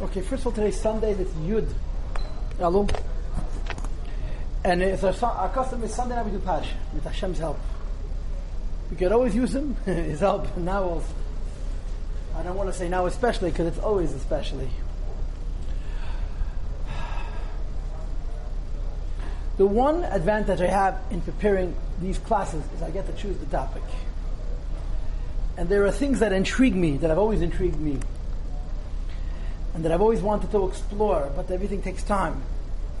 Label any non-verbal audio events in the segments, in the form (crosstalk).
Okay, first of all, today's Sunday. That's Yud. Hello. And it's our, our custom is Sunday night we do Pash, with Hashem's help. We could always use him, (laughs) his help. Now also. I don't want to say now especially because it's always especially. The one advantage I have in preparing these classes is I get to choose the topic. And there are things that intrigue me, that have always intrigued me, and that I've always wanted to explore, but everything takes time.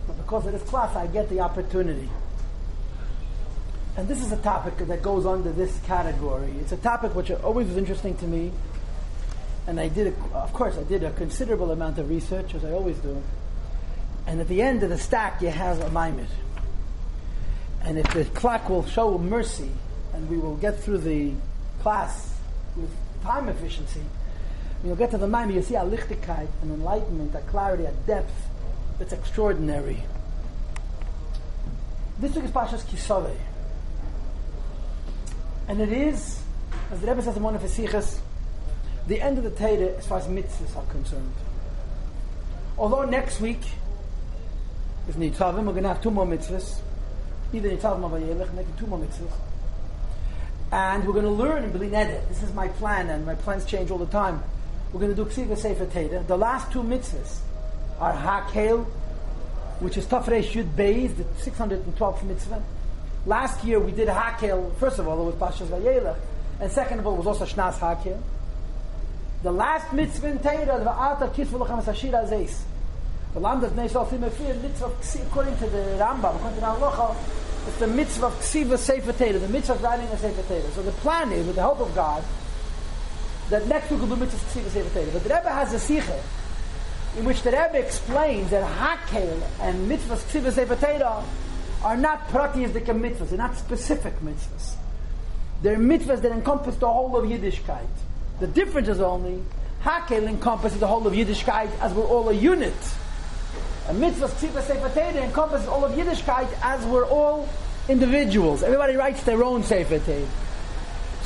But because of this class, I get the opportunity. And this is a topic that goes under this category. It's a topic which always was interesting to me, and I did, a, of course, I did a considerable amount of research, as I always do. And at the end of the stack, you have a maamar. And if the clock will show mercy, and we will get through the class with time efficiency, when you'll get to the maamar, you'll see a lichtigkeit, an enlightenment, a clarity, a depth that's extraordinary. This week is Pashas Kisave. And it is, as the Rebbe says in one of his sichas, the end of the Torah as far as mitzvahs are concerned. Although next week is Nitzavim, we're going to have two more mitzvahs. Either Nitzavim or Vayelech, making two more mitzvahs. And we're going to learn in B'li. This is my plan, and my plans change all the time. We're going to do Ksiva Sefer Torah. The last two mitzvahs are Hakel, which is Tafresh Yud Beis, the 612th mitzvah. Last year we did Hakel, first of all, it was Pashas Vayelech, and second of all, it was also Shnas Hakel. The last mitzvah in Torah, the Va'ata Kisvu Lechem Sashira Zeis. The Lam does Neis Alfim Efir, mitzvah of Ksi- according to the Rambam, according to the Halacha, it's the mitzvah of Ksiva Sefer Torah, the mitzvah of writing a Sefer Torah. So the plan is, with the help of God, that next week we'll do mitzvah of Ksiva Sefer Torah. But the Rebbe has a Sikha, in which the Rebbe explains that Hakel and mitzvah of Ksiva Sefer are not pratisdike mitzvahs, they're not specific mitzvahs. They're mitzvahs that encompass the whole of Yiddishkeit. The difference is only Hakel encompasses the whole of Yiddishkeit as we're all a unit. A mitzvah ksiva sefer encompasses all of Yiddishkeit as we're all individuals. Everybody writes their own sefer.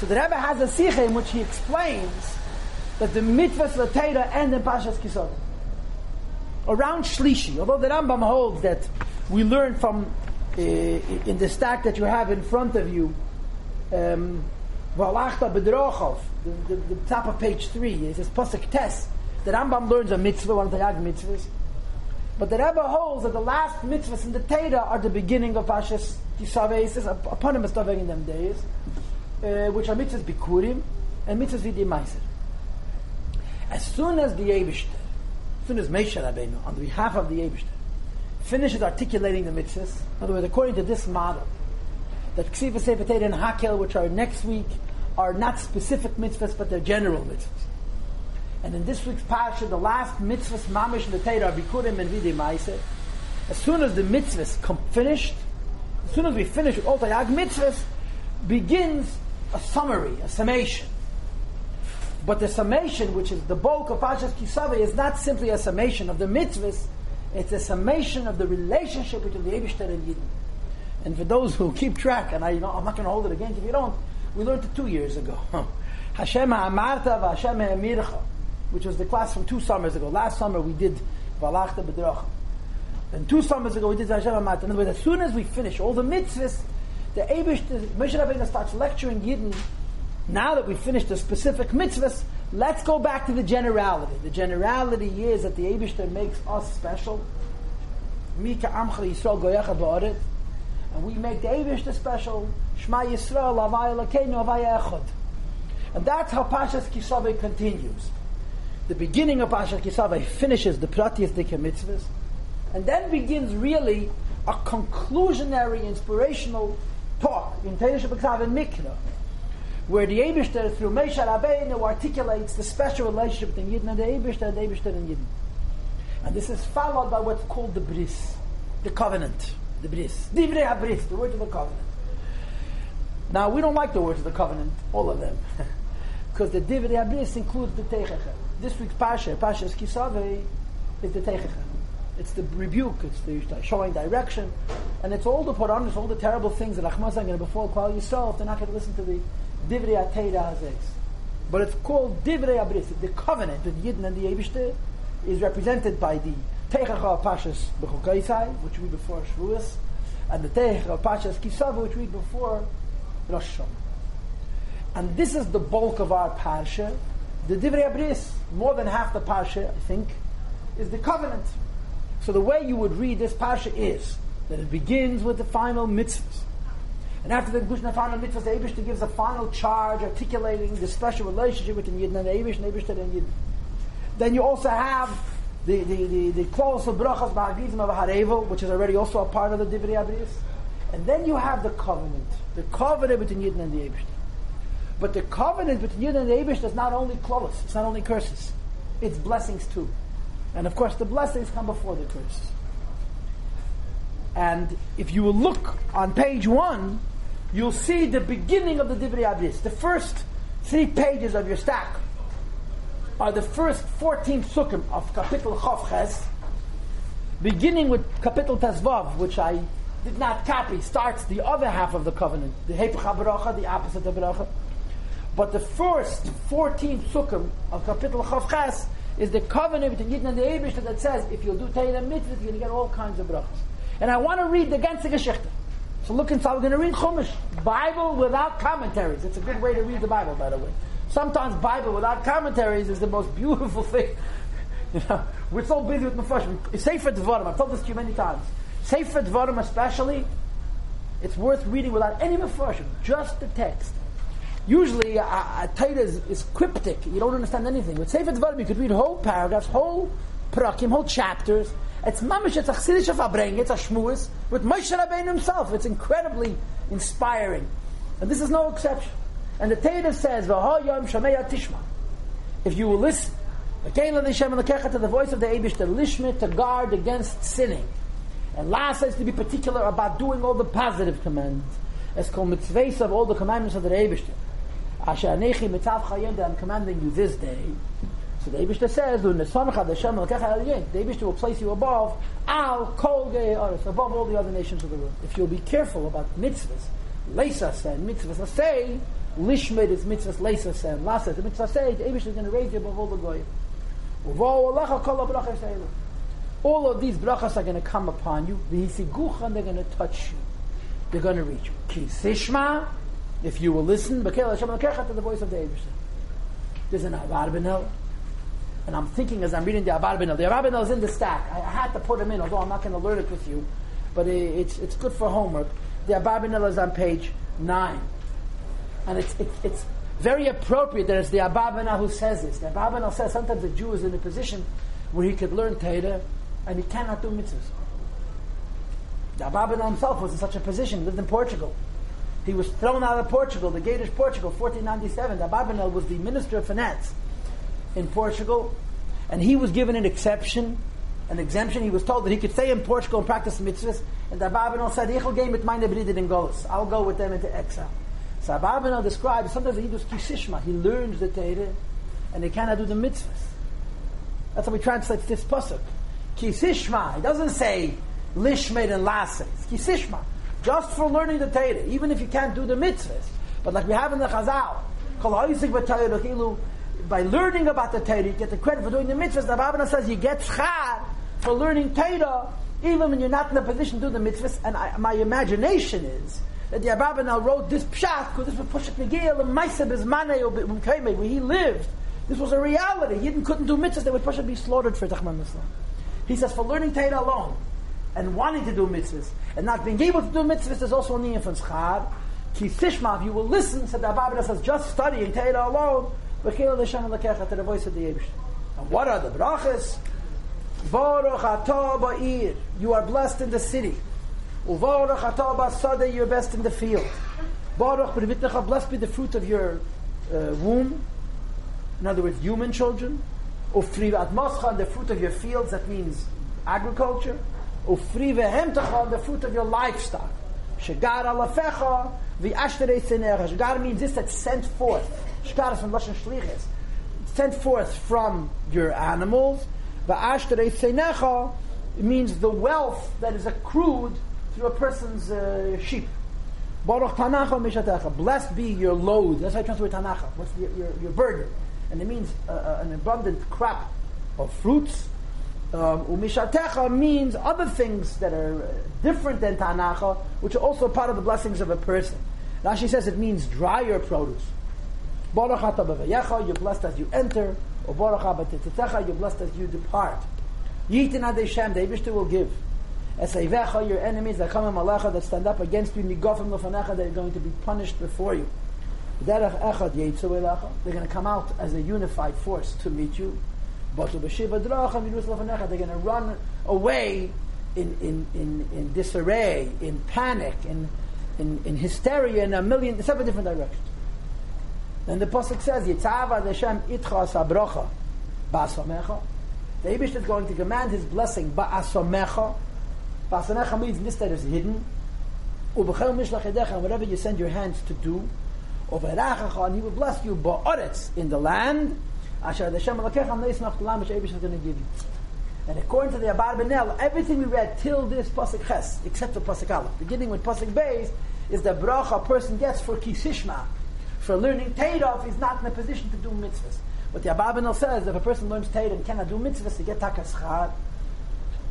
So the Rebbe has a sikha in which he explains that the mitzvahs Torah end in Pashas Kisod. Around Shlishi, although the Rambam holds that we learn from uh, in the stack that you have in front of you, um, the, the, the top of page three, it says Pasuk Tes. The Rambam learns a mitzvah, one of the Yag mitzvahs. But the Rebbe holds that the last mitzvahs in the Torah are the beginning of Pashas Kisaveh. He says, him in them days, uh, which are mitzvahs Bikurim and mitzvahs Vidi Meiser. As soon as the Yevishter, as soon as Moshe Rabbeinu, on behalf of the Yevishter, finishes articulating the mitzvahs, in other words, according to this model, that Ksiva Sefer and Hakel, which are next week, are not specific mitzvahs, but they're general mitzvahs. And in this week's parsha, the last mitzvahs mamish in the Torah are Bikurim and Vidi Meiser. As soon as the mitzvahs come finished, as soon as we finish with all the Yag mitzvahs, begins a summary, a summation. But the summation, which is the bulk of Pashas Kisave, is not simply a summation of the mitzvahs, it's a summation of the relationship between the Eibishter and Yidden. And for those who keep track, and I, you know, I'm not going to hold it again if you don't, we learned it two years ago. (laughs) Hashem ha'amarta v'Hashem ha'emircha, which was the class from two summers ago. Last summer we did Valachta B'dracha. And two summers ago we did Hashem ha'amarta. In other words, as soon as we finish all the mitzvahs, the Eibish, Moshe Rabbeinu starts lecturing Yidden. Now that we finished the specific mitzvahs, let's go back to the generality. The generality is that the Eibish makes us special. Mika Amcha Yisrael Goyecha. And we make the the special Shema Yisrael Avaya Lakeinu Avaya Echad. And that's how Pashas Kisave continues. The beginning of Pashas Kisave finishes the Pratiyas Dika mitzvahs, and then begins really a conclusionary, inspirational talk in Teresh B'Ksav and Mikra, where the Eibishter through Moshe Rabbeinu articulates the special relationship between Yidden and the Eibishter and the Eibishter and Yidden. And this is followed by what's called the Bris, the covenant the bris. Divrei habris, the word of the covenant. Now, we don't like the words of the covenant, all of them. (laughs) because the divrei habris includes the teichecha. This week's Pasha, Pasha's Kisave, is the teichecha. It's the rebuke, it's the showing direction, and it's all the Quran, all the terrible things that are going to befall Klal Yisrael they're not going to listen to the divrei ateidah hazes. But it's called divrei habris, the covenant with Yidden and the Yevishter, is represented by the Teichacha of Pashas B'chukaisai, which we before Shavuos, and the Teichacha of Pashas Kisava, which we before Rosh Hashanah. And this is the bulk of our parsha. The Divrei Abris, more than half the parsha, I think, is the covenant. So the way you would read this parsha is that it begins with the final mitzvahs. And after the the final mitzvahs, the Abishta gives a final charge articulating the special relationship between Yidden and the Abish and Abishta and Yidden. Then you also have the, the, the, the clause of brachas ba'agizim of Harevel, which is already also a part of the Divrei Abris. And then you have the covenant, the covenant between Yidden and the Abishta. But the covenant between Yidden and the Abish is not only close, it's not only curses, it's blessings too. And of course, the blessings come before the curses. And if you will look on page one, you'll see the beginning of the Divrei Abris. The first three pages of your stack are the first 14 sukkim of Kapitel Chavches, beginning with Kapitel Tezvav, which I did not copy, starts the other half of the covenant, the Hepech HaBaracha, the opposite of Baracha. But the first 14 sukkim of Kapitel Chavches is the covenant between Yidden and the Abish that says if you'll do Teira mitzvah, you're going to get all kinds of brachas. And I want to read the ganze Geschichte. So look inside, we're going to read Chumash, Bible without commentaries. It's a good way to read the Bible, by the way. Sometimes Bible without commentaries is the most beautiful thing. (laughs) You know, we're so busy with Mephoshim. Sefer Dvarim, I've told this to you many times. Sefer Dvarim especially, it's worth reading without any Mephoshim, just the text. Usually, a, a Torah is, is, cryptic. You don't understand anything. With Sefer Dvarim, you could read whole paragraphs, whole prakim, whole chapters. It's mamish, it's a chsidish of it's a shmuas, with Moshe Rabbeinu himself. It's incredibly inspiring. And this is no exception. And the Torah says, V'hoyom shameya tishma. If you will listen, to the voice of the Abish, to lishmit, to guard against sinning. And last is to be particular about doing all the positive commands. It's called mitzvahs of all the commandments of the Abish. Asher anechi mitzav chayim that I'm commanding you this day. So the Abishta says, the Abishta will place you above al kol above all the other nations of the world. If you'll be careful about mitzvahs, leisas and mitzvahs say, lishmed is mitzvahs leisas and lasas. The mitzvahs say, the Abishta is going to raise you above all the goyim. All of these brachas are going to come upon you. and they're going to touch you. They're going to reach you. Ki sishma, if you will listen, to the voice of the Abishah. There's an Abarbanel. And I'm thinking as I'm reading the Abarbanel. The Abarbanel is in the stack. I, had to put them in, although I'm not going to learn it with you. But it, it's, it's good for homework. The Abarbanel is on page 9. And it's, it, it's very appropriate that it's the Abarbanel who says this. The Abarbanel says sometimes a Jew is in a position where he could learn Torah and he cannot do mitzvahs. The Abarbanel himself was in such a position, lived in Portugal. He was thrown out of Portugal, the Gatish Portugal, 1497. The Abarbanel was the Minister of Finance in Portugal, and he was given an exception, an exemption. He was told that he could stay in Portugal and practice mitzvahs, and the Abarbanel said, Brüder in. I'll go with them into exile. So Abarbanel describes, sometimes he does kisishma, he learns the Torah, and he cannot do the mitzvahs. That's how we translate this pasuk. Kisishma, he doesn't say lishmed and lases. Kisishma just for learning the Torah, even if you can't do the mitzvahs. But like we have in the Chazal, by learning about the Torah, you get the credit for doing the mitzvahs. The Rabbana says you get schar for learning Torah, even when you're not in a position to do the mitzvahs. And I, my imagination is that the Abarbanel wrote this pshat because this was Pushat Megil and Maisa Bizmanei where he lived. This was a reality. He couldn't do mitzvahs; they would Pushat be slaughtered for Tachman Islam. He says for learning Torah alone and wanting to do mitzvahs and not being able to do mitzvahs is also a niyah from schar. Ki tishma, if you will listen, said the Abba says, just studying Torah alone, v'chil l'shem l'kecha to the voice of the Yevish. And what are the brachas? Baruch atah ba'ir, you are blessed in the city. Uvaruch atah ba'sadeh, you are blessed in the field. Baruch b'rivitnecha, blessed be the fruit of your uh, womb. In other words, human children. Ufri atmascha, the fruit of your fields, that means agriculture. Ufri vehemtacha, the fruit of your livestock. Shagar alafecha, v'ashterei sinecha. Shagar means this that's sent forth. Shagar is from Lashon Shliches. Sent forth from your animals. V'ashterei sinecha means the wealth that is accrued through a person's uh, sheep. Baruch Tanacha Mishatecha. Blessed be your load. That's how I translate Tanacha. What's your, your, your burden? And it means uh, uh, an abundant crop of fruits. Um, umishatecha means other things that are different than tanacha, which are also part of the blessings of a person. Rashi says it means drier produce. Baruch you're blessed as you enter, or Baruch you're blessed as you depart. Yitin Adeshem, the Abishter will give. Esayvecha, your enemies that come in Malacha that stand up against you, Nigofim Lofanecha, that are going to be punished before you. They're going to come out as a unified force to meet you. But they're going to run away in, in, in, in disarray, in panic, in, in, in hysteria, in a million, seven different directions. Then the Pasuk says, Yitzhava Hashem itcha sabrocha ba'asamecha. The Abish is going to command his blessing ba'asamecha. Ba'asamecha means this that is hidden. Ubechel mishlach edecha, whatever you send your hands to do, Overachacha, and he will bless you ba'aretz, in the land, asher the Shem Abish is going to give you. And according to the Abarbanel, everything we read till this Pasuk Ches, except for Pasuk Aleph, beginning with Pasuk Beis, is the bracha a person gets for kisishma, for learning Torah is not in a position to do mitzvahs. But the Abarbanel says if a person learns Torah and cannot do mitzvahs, he get takaschar.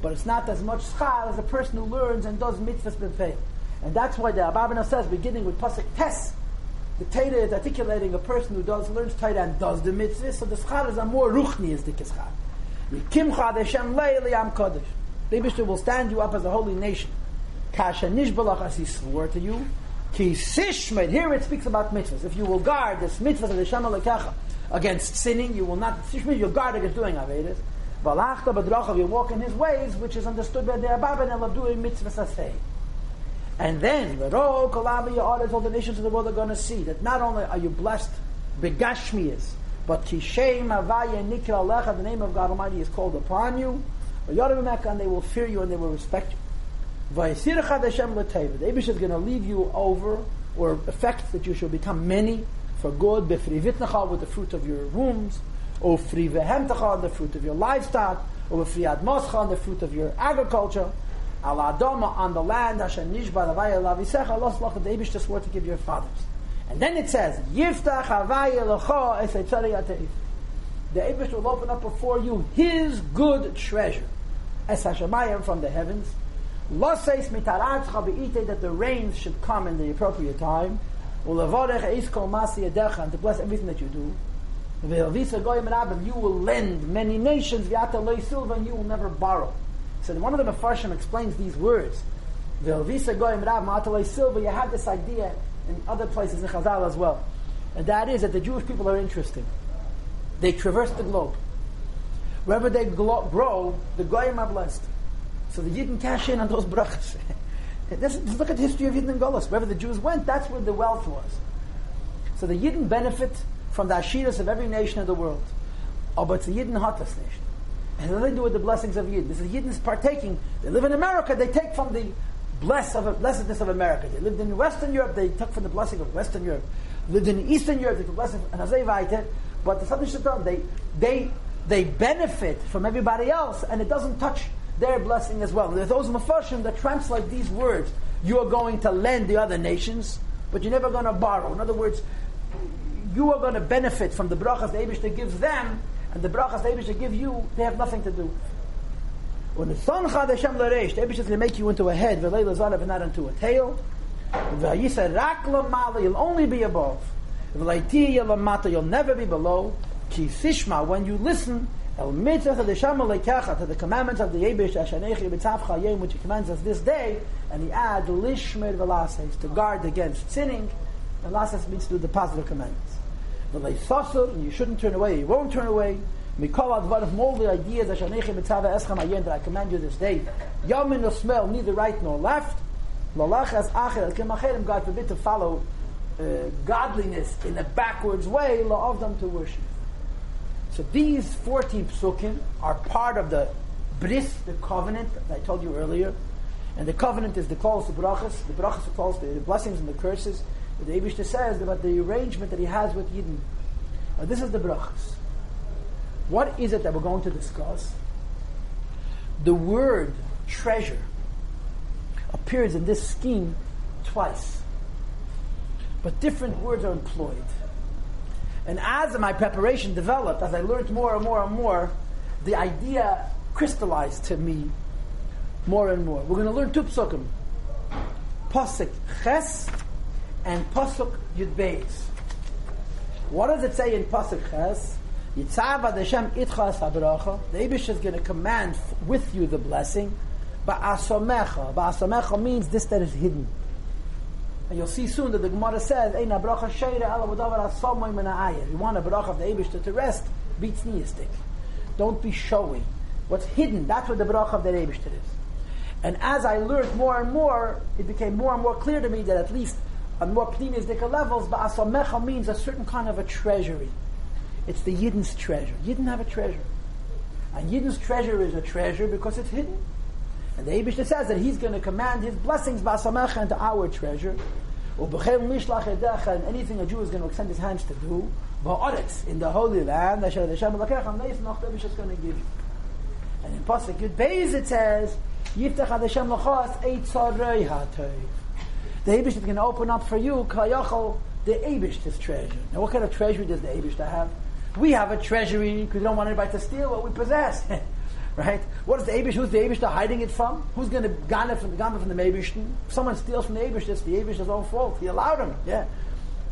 But it's not as much schar as a person who learns and does mitzvahs b'fei. And that's why the Abarbanel says, beginning with Pasuk Tes, the Torah is articulating a person who does learns Torah and does the mitzvahs, so the schar is a more ruchni as the kischar. Kimcha Hashem leili am kodesh. The Ibishter will stand you up as a holy nation. Kasha nishbalach as he swore to you. Ki sishmed. Here it speaks about mitzvahs. If you will guard this mitzvahs of the Shema Lekecha against sinning, you will not sishmed. You'll guard against doing avedis. Balachta badrachav. You walk in his ways, which is understood by the Abarbanel of doing mitzvahs asay. And then all the nations of the world are going to see that not only are you blessed begashmias, but Kishem Avaya Nikra Alecha, the name of God Almighty is called upon you, and they will fear you and they will respect you. The Abish is going to leave you over or affect that you shall become many for good, with the fruit of your wombs, or free the fruit of your livestock, or moscha, the fruit of your agriculture, al adama on the land, Hashem nishba lavisecha, Allah the Abish just swore to give your fathers. And then it says, Yiftach havaya lecha es The Abish will open up before you his good treasure, as Hashemayim from the heavens, that the rains should come in the appropriate time. And to bless everything that you do. You will lend many nations, and you will never borrow. So one of the Mefarshim explains these words. You have this idea in other places in Chazal as well. And that is that the Jewish people are interesting. They traverse the globe. Wherever they grow, the Goyim are blessed. So the Yidden cash in on those brachas. (laughs) just look at the history of Yidden and Golos. Wherever the Jews went, that's where the wealth was. So the Yidden benefit from the Ashiras of every nation of the world. Oh, but it's the Yidden Hatas nation. And nothing to do with the blessings of Yidden. This is Yidden's partaking. They live in America, they take from the bless of, blessedness of America. They lived in Western Europe, they took from the blessing of Western Europe. Lived in Eastern Europe, they took blessing of Nazay But the Southern Shaitan, they, they, they benefit from everybody else, and it doesn't touch their blessing as well. There's those Mepharshim that translate these words. You are going to lend the other nations, but you're never going to borrow. In other words, you are going to benefit from the brachas the Abishta gives them, and the brachas the Abishta give you, they have nothing to do. When the son Hashem l'reish, the Abishta is going to make you into a head, v'leila zanav, and not into a tail. V'yisa rak l'mala, you'll only be above. V'leiti you'll never be below. Ki sishma, when you listen, El mitzvah the shama lekecha to the commandments of the Yebish Hashanechi b'tzavcha yom which he commands us this day, and he adds lishmer velases to guard against sinning. And lases means to do the positive commandments. And you shouldn't turn away. You won't turn away. Mikol advar of all the ideas Hashanechi b'tzavcha escham ayen that I command you this day. Yamin no smell neither right nor left. Lalachas acher el God forbid to follow uh, godliness in a backwards way. La of them to worship. So these 14 psukim are part of the bris, the covenant that I told you earlier. And the covenant is the calls the brachas, the brachas calls the, the blessings and the curses. The Abishta says about the arrangement that he has with Yidden. Now this is the brachas. What is it that we're going to discuss? The word treasure appears in this scheme twice. But different words are employed. And as my preparation developed, as I learned more and more and more, the idea crystallized to me more and more. We're going to learn two psukim. Pasuk Ches and Pasuk Yud Beis. What does it say in Pasuk Ches? Yitzav Adeshem Itchas Habracha. The Abish is going to command with you the blessing. Ba'asomecha. Ba'asomecha means this that is hidden. And you'll see soon that the Gemara says, Ein bracha sheire ala wadavar asomoy min You want a bracha of the Abish to rest, beats knee stick. Don't be showy. What's hidden, that's what the bracha of the Abish is. And as I learned more and more, it became more and more clear to me that at least on more pneumistic levels, but ba'asamecha means a certain kind of a treasury. It's the Yidden's treasure. Yidden have a treasure. And Yidden's treasure is a treasure because it's hidden. And the Abish says that he's going to command his blessings ba'asamecha into our treasure. And anything a Jew is going to extend his hands to do, in the Holy Land, Hashem is going to give you. And in Pasuk Yud Beis it says, Yiftach Hashem l'chos eitzarei ha'toiv. The Abish is going to open up for you, kayachol, the Abish's treasure. Now what kind of treasury does the Abish have? We have a treasury because we don't want anybody to steal what we possess. (laughs) right? What is the Abish? Who's the Abish hiding it from? Who's going to garner from, garner from the Abish? If someone steals from the Abish, it's the Abish's own fault. He allowed him. Yeah.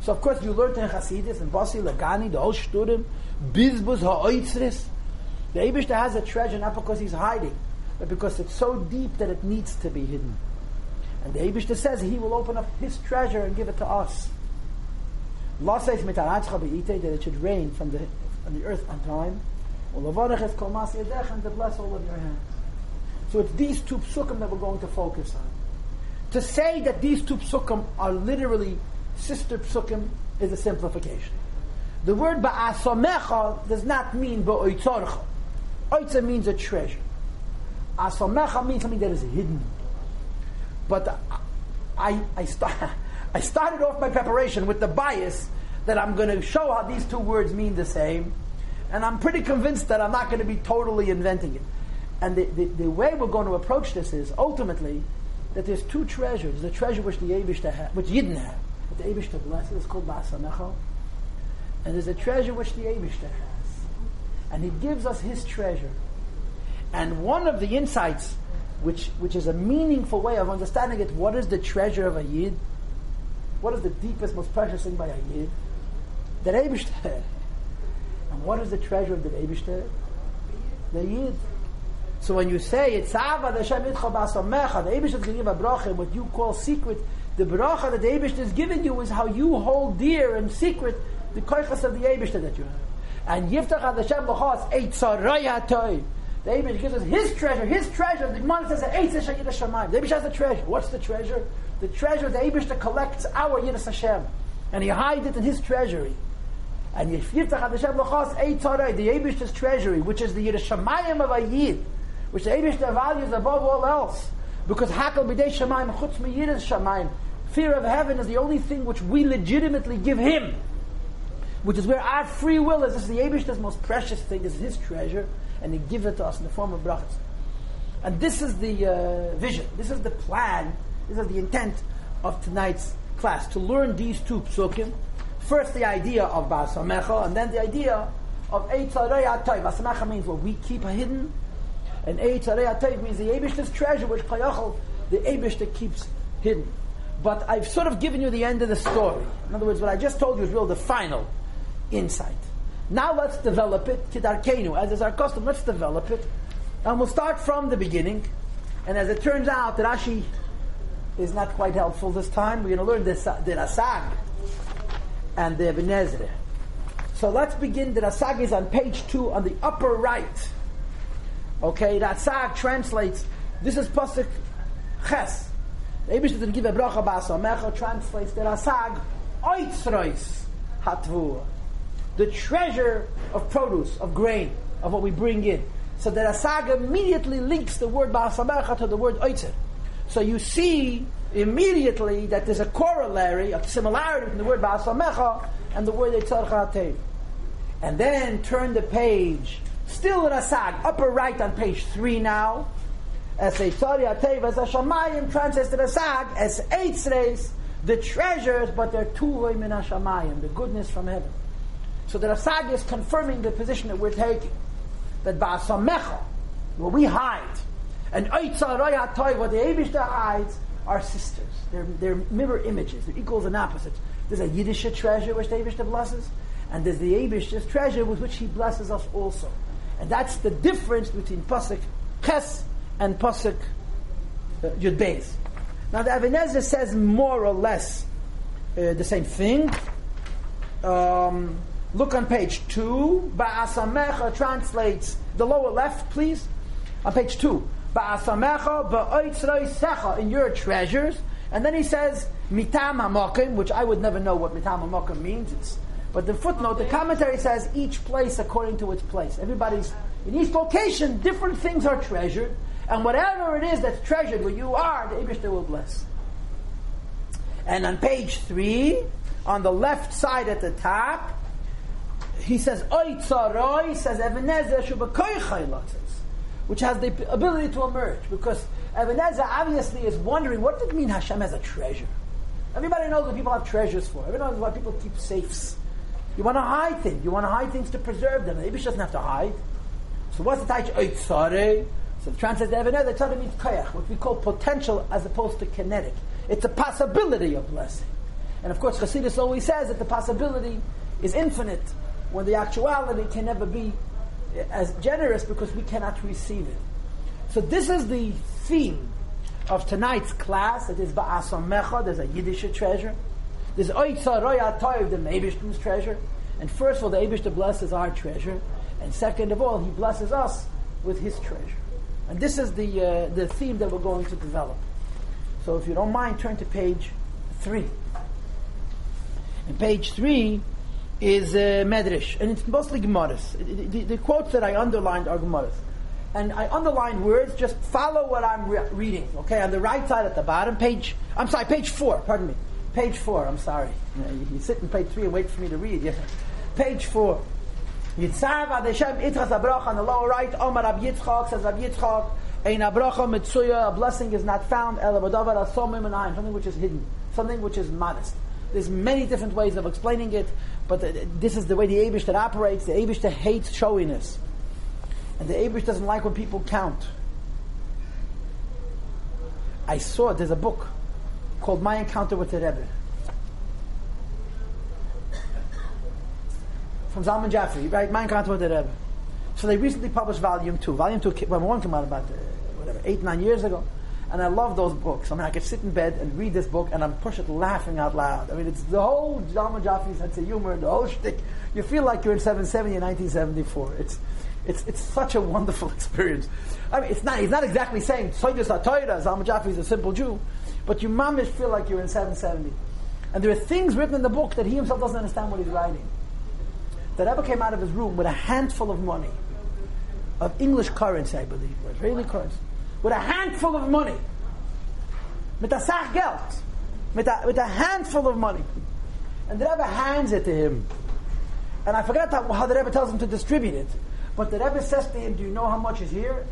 So of course you learned in Hasidus and Basi Lagani, the whole Shturim, Bizbuz Ha'oitzris. The Abish has a treasure not because he's hiding, but because it's so deep that it needs to be hidden. And the Abishta says he will open up his treasure and give it to us. Allah says that it should rain from the, from the earth on time. And to bless all of your hands. So it's these two psukim that we're going to focus on. To say that these two psukim are literally sister psukim is a simplification. The word ba'asamecha does not mean ba'oitzorcha. Oitza means a treasure. Asamecha means something that is hidden. But I, I, start, (laughs) I started off my preparation with the bias that I'm going to show how these two words mean the same. And I'm pretty convinced that I'm not going to be totally inventing it. And the, the, the way we're going to approach this is ultimately that there's two treasures. The treasure which the Abishta had, which Yidden have, but the Abishta blessed is called Basamecha. And there's a treasure which the Abishta has. And he gives us his treasure. And one of the insights, which, which is a meaningful way of understanding it, what is the treasure of a Yid? What is the deepest, most precious thing by a Yid? The Abishta. (laughs) And what is the treasure of the Abishta? The Yid. So when you say it's Ava the Hashem Itcha Basamecha, the Abishta is going to give a bracha, what you call secret, the bracha that the Abishta is giving you is how you hold dear and secret the koichas of the Abishta that you have. And Yiftach Hashem B'chos Eitzarayatoi. The Abish gives us his treasure, his treasure. The Gemara says Shamayim. The Abish has the treasure. What's the treasure? The treasure the Abish collects our Yiddish Hashem. And he hides it in his treasury. And Yiftach Hashem B'chos Eitzaray, the Abish's treasury, which is the Yiddish Shamayim of a Yid, which the Abish values above all else. Because Hakal B'dei Shamayim, Chutz Yiddish Shamayim. Fear of heaven is the only thing which we legitimately give him which is where our free will is. This is the Abish's most precious thing. This is his treasure, and he gives it to us in the form of brachas. And this is the uh, vision. This is the plan. This is the intent of tonight's class to learn these two psukim. First, the idea of Basamecha, and then the idea of Eitzarei Atay. Basamecha means what we keep hidden, and Eitzarei Atay means the Abish's treasure, which Payachal, the Abish that keeps hidden. But I've sort of given you the end of the story. In other words, what I just told you is really the final insight. Now let's develop it, kidarkenu, as is our custom, let's develop it. And we'll start from the beginning. And as it turns out, Rashi is not quite helpful this time. We're going to learn the, uh, the Rasag and the Even Ezra. So let's begin. The Rasag is on page two on the upper right. Okay, Rasag translates, this is Pasuk Ches. The Abish didn't give a bracha ba'asamecha, translates the Rasag, oitzrois hatvur the treasure of produce, of grain, of what we bring in. So the Rasag immediately links the word Ba'asamecha to the word Oitzer. So you see immediately that there's a corollary, a similarity between the word Ba'asamecha and the word Eitzar And then turn the page, still Rasag, upper right on page 3 now, as Eitzar Hatev, as Hashamayim translates the Rasag as Eitzres, the treasures, but they're two min Hashamayim, the goodness from heaven. So the Rasag is confirming the position that we're taking. that Ba'asamecha, where we hide, and Oitza Toy, what the Abishta hides, are sisters. They're, they're mirror images. They're equals and opposites. There's a Yiddish treasure which the Abishta blesses, and there's the Abishta's treasure with which he blesses us also. And that's the difference between Pasuk Ches and Pasuk uh, Yud. Now the Even Ezra says more or less uh, the same thing. Um, look on page two. Ba'asamecha translates the lower left, please. On page two. Ba'asamecha ba'oitzroi in your treasures. And then he says mitam hamakim, which I would never know what mitam hamakim means. It's, but the footnote, the commentary says each place according to its place. Everybody's in each location, different things are treasured. And whatever it is that's treasured where you are, the Ibishter will bless. And on page three, on the left side at the top, he says, Oy tzaroi, says Even Ezra which has the ability to emerge. Because Even Ezra obviously is wondering, what does it mean Hashem has a treasure? Everybody knows what people have treasures for. Everybody knows why people keep safes. You want to hide things. You want to hide things to preserve them. The Ibish doesn't have to hide. So what's the taich oitzare? So the translates Even HaEzer, tzare means koyach, what we call potential as opposed to kinetic. It's a possibility of blessing. And of course, Chassidus always says that the possibility is infinite when the actuality can never be as generous because we cannot receive it. So this is the theme of tonight's class. It is Ba'asamecha, there's a Yiddish treasure. There's Oitza Roya Toiv, the Eibishter's treasure. And first of all, the Eibishter blesses our treasure. And second of all, he blesses us with his treasure. And this is the, uh, the theme that we're going to develop. So if you don't mind, turn to page three. And page three is uh, Medrash, and it's mostly Gemaras. The, the, quotes that I underlined are Gemaras. And I underlined words, just follow what I'm re- reading, okay? On the right side at the bottom, page, I'm sorry, page four, pardon me. Page four, I'm sorry. You, you, sit in page three and wait for me to read. Yes. Page four. Yitzav Adeshem Itras on the lower right, Omar Rab Yitzchak says Rab Yitzchak, Ein Abracha Mitzuya, a blessing is not found, El Abadavar Asomim something which is hidden, something which is modest. There's many different ways of explaining it, but this is the way the Abish that operates. The Abish that hates showiness. And the Abish doesn't like when people count. I saw, there's a book called My Encounter with the Rebbe. From Zalman Jaffe, right? My Encounter with the Rebbe. So they recently published Volume 2. Volume 2, volume 1 came out about, uh, whatever, eight, nine years ago. And I love those books. I mean, I could sit in bed and read this book and I'm push it laughing out loud. I mean, it's the whole Zalman Jaffe's sense of humor, the whole shtick. You feel like you're in 770 and 1974. It's, it's, it's such a wonderful (laughs) experience. I mean, it's not, he's not exactly saying, Soyus HaToyra, Zalman Jaffe is a simple Jew, but you mamish feel like you're in 770. And there are things written in the book that he himself doesn't understand what he's writing. The Rebbe came out of his room with a handful of money, of English currency, I believe, Israeli currency with a handful of money. Mit a sach Geld. Mit a, with a handful of money. And the Rebbe hands it to him. And I forgot how, the Rebbe tells him to distribute it. But the Rebbe says to him, do you know how much is here?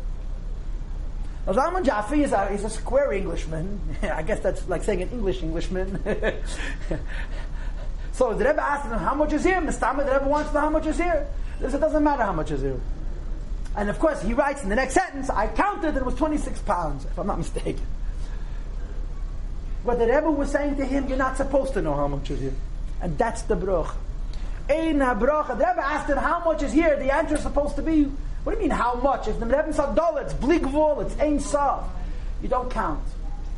Zalman Jaffe is a, is a square Englishman. (laughs) I guess that's like saying an English Englishman. (laughs) so the Rebbe asked him, how much is here? The Rebbe wants to know how much is here. He it doesn't matter how much is here. And of course, he writes in the next sentence, I counted that it was 26 pounds, if I'm not mistaken. But the Rebbe was saying to him, You're not supposed to know how much is here. And that's the bruch. Ein. The Rebbe asked him, How much is here? The answer is supposed to be, What do you mean, how much? If the Rebbe said dollar, it's bligvol, it's ein sav. You don't count.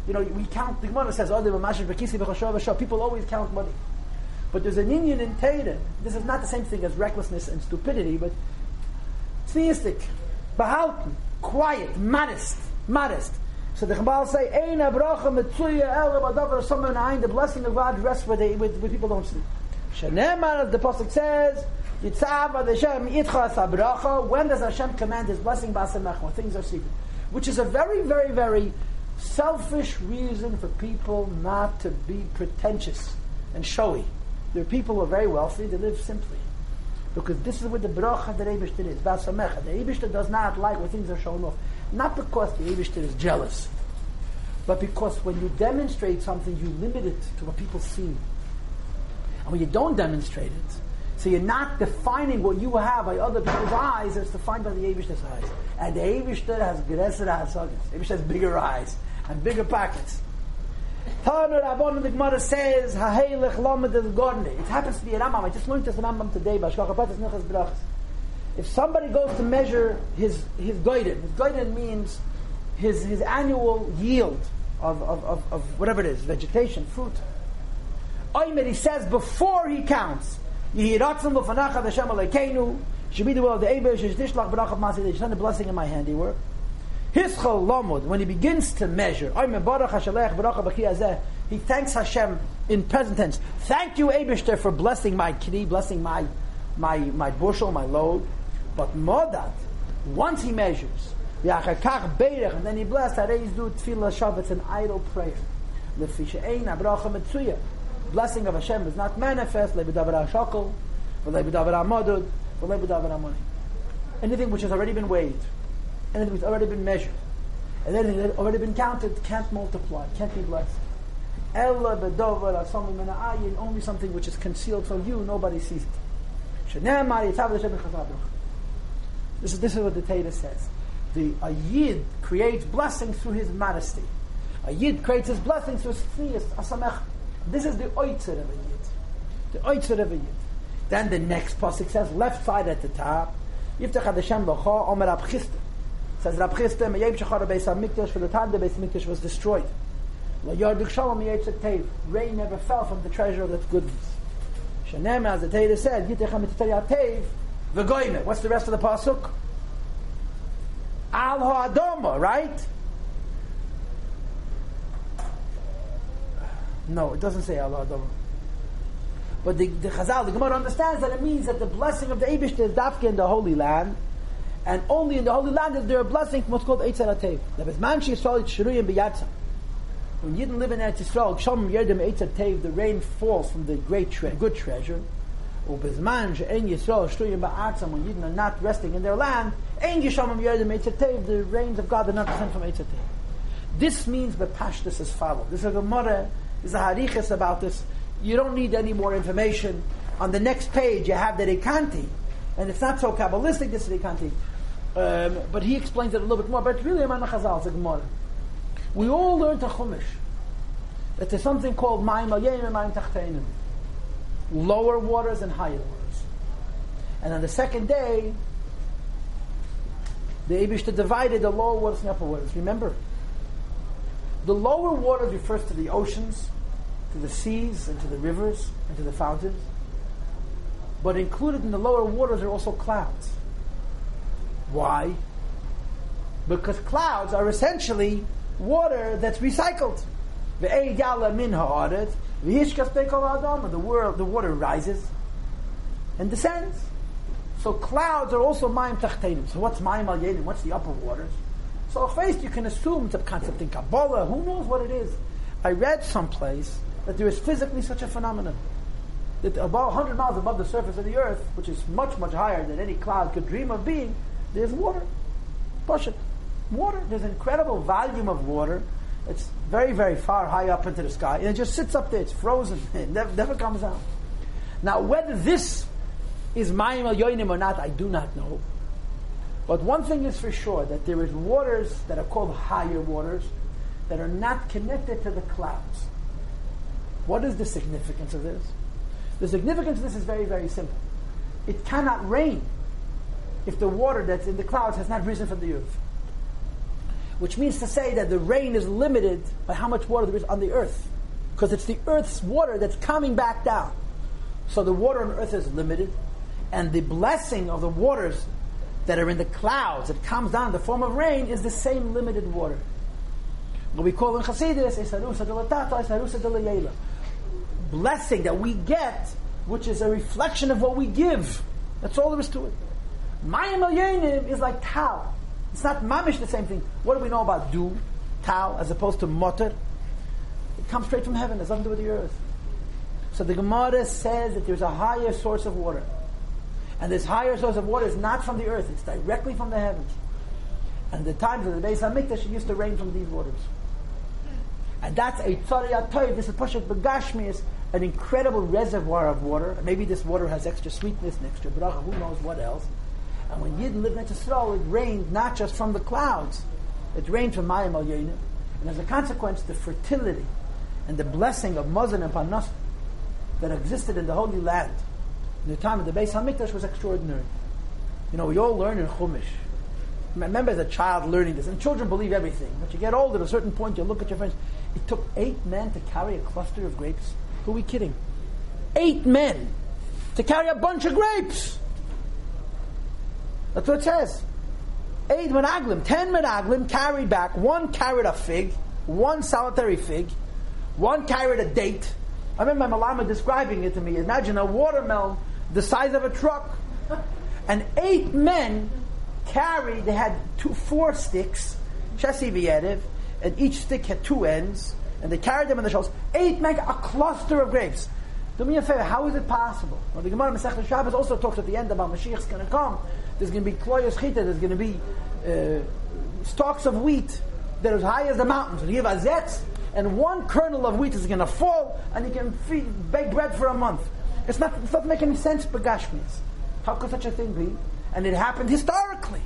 You know, we count, the Gemara says, people always count money. But there's an Indian in Torah. This is not the same thing as recklessness and stupidity, but theistic, behalten, quiet, modest, modest. So the Chabal say, Eina bracha metzuya el badavar someone ein, the blessing of God rests where, they, where, where people don't sleep. Shenemar, the Pasuk says, Yitzav Hashem itcha sabracha, when does Hashem command His blessing basamech, when things are secret? Which is a very, very, very selfish reason for people not to be pretentious and showy. There are people who are very wealthy, they live simply. Because this is what the bracha the Eibishter is, Basamecha. The Eibishter does not like when things are shown off. Not because the Eibishter is jealous, but because when you demonstrate something, you limit it to what people see. And when you don't demonstrate it, So you're not defining what you have by other people's eyes, it's defined by the Abish's eyes. And the Abishter has Gereser HaSagas. Abish has bigger eyes and bigger pockets. Tana Rabban the Gemara says, Ha'helech Lamed is Godne. It happens to be a Rambam. I just learned this Rambam today, Brachas. If somebody goes to measure his, his Goiden, his means his, his annual yield of, of, of, of whatever it is, vegetation, fruit. Oimer, he says before he counts, Yihiratzim l'fanacha v'shem alekeinu, should be the will of the Eber, shishlach b'rachab masi, send a blessing in my handiwork. Hischal lamud, when he begins to measure, he thanks Hashem in present tense. Thank you, Abishter, for blessing my kidney, blessing my, my, my bushel, my load. But modat, once he measures, and then he blessed, it's an idle prayer. Blessing of Hashem is not manifest. Anything which has already been weighed, anything has already been measured, and anything that has already been counted can't multiply, can't be blessed. Ella bedover only something which is concealed from you, nobody sees it. This is, this is what the Torah says. The a yid creates blessings through his modesty. A yid creates his blessings through his asamech. This is the oitzer of a yid. The oitzer of a yid. Then the next pasuk says, left side at the top, Yiftach Hashem Bacha Omer Rab Chisda. Says Rab Chisda, Meyeb Shachar Beis HaMikdash, for the time the Beis HaMikdash was destroyed. Lo Yardik Shalom Yitzak Tev. Rain never fell from the treasure of that goodness. Shanem, as the Torah said, Yittach HaMitzitari Tev, V'goyme. What's the rest of the pasuk? Al Ha'adoma, right? No, it doesn't say Allah Adama. But the, the Chazal, the Gemara understands that it means that the blessing of the Abish is dafke in the Holy Land, and only in the Holy Land is there a blessing from what's called Eitzer Atev. The Bezman Yisrael Shiruyim B'Yatza. When Yidden live in Eretz Yisrael, Shalom Yerdim Eitzer Tev, the rain falls from the great tre- good treasure. Ubezman She'en Yisrael Shiruyim B'Atzam, when Yidden are not resting in their land, Ein Yishalom Yerdim Eitzer Tev, the rains of God are not descend from Eitzer Tev. This means the Pashtus is followed. This is a Gemara is a harichas about this. You don't need any more information. On the next page, you have the Rekanti, and it's not so Kabbalistic, this Rekanti. Um, but he explains it a little bit more. But really a Chazal, it's a Gemara. We all learned to Chumash that there's something called Mayim Alayim and Mayim Tachtenim. Lower waters and higher waters. And on the second day, the Abishta divided the lower waters and the upper waters. Remember? The lower waters refers to the oceans, to the seas, and to the rivers, and to the fountains. But included in the lower waters are also clouds. Why? Because clouds are essentially water that's recycled. The world, the water rises and descends. So clouds are also mayim tachtenim. So what's mayim al What's the upper waters? So first you can assume it's a concept in Kabbalah. Who knows what it is? I read someplace that there is physically such a phenomenon. That about 100 miles above the surface of the earth, which is much, much higher than any cloud could dream of being, there's water. Push it. Water. There's an incredible volume of water. It's very, very far high up into the sky. And it just sits up there. It's frozen. (laughs) It never, never comes out. Now, whether this is Mayim al Yoinim or not, I do not know. But one thing is for sure that there is waters that are called higher waters that are not connected to the clouds. What is the significance of this? The significance of this is very, very simple. It cannot rain if the water that's in the clouds has not risen from the earth. Which means to say that the rain is limited by how much water there is on the earth. Because it's the earth's water that's coming back down. So the water on earth is limited, and the blessing of the waters that are in the clouds that comes down in the form of rain is the same limited water. What we call in Chassidus. Blessing that we get, which is a reflection of what we give. That's all there is to it. Mayim al is like tal. It's not mamish the same thing. What do we know about dew, tal, as opposed to motor? It comes straight from heaven. It has nothing to do with the earth. So the Gemara says that there's a higher source of water. And this higher source of water is not from the earth, it's directly from the heavens. And the times of the Beis HaMikdash, it used to rain from these waters. And that's a tzariyat this is Pashat Begashmias, an incredible reservoir of water. Maybe this water has extra sweetness and extra bracha, who knows what else. And when Yidden lived in Yisrael, it rained not just from the clouds, it rained from Mayim al And as a consequence, the fertility and the blessing of Mazan and Panas that existed in the Holy Land in the time of the Beis Hamikdash was extraordinary. You know, we all learn in Chumash. Remember as a child learning this, and children believe everything. But you get older, at a certain point, you look at your friends. It took eight men to carry a cluster of grapes. Who are we kidding? Eight men to carry a bunch of grapes. That's what it says. Eight menaglim, ten menaglim carried back. One carried a fig, one solitary fig, one carried a date. I remember my malama describing it to me. Imagine a watermelon the size of a truck. And eight men carried, they had two, four sticks, Chesi Viedev, and each stick had two ends, and they carried them on their shoulders. Eight men, a cluster of grapes. Do me a favor, how is it possible? Well, the Gemara Masechet Shabbos also talks at the end about Mashiach's going to come. There's going to be kloyos chita, there's going to be uh, stalks of wheat that are as high as the mountains. And you have azetz, and one kernel of wheat is going to fall, and you can feed, bake bread for a month. It's not, it doesn't make any sense, Begashmis. How could such a thing be? And it happened historically.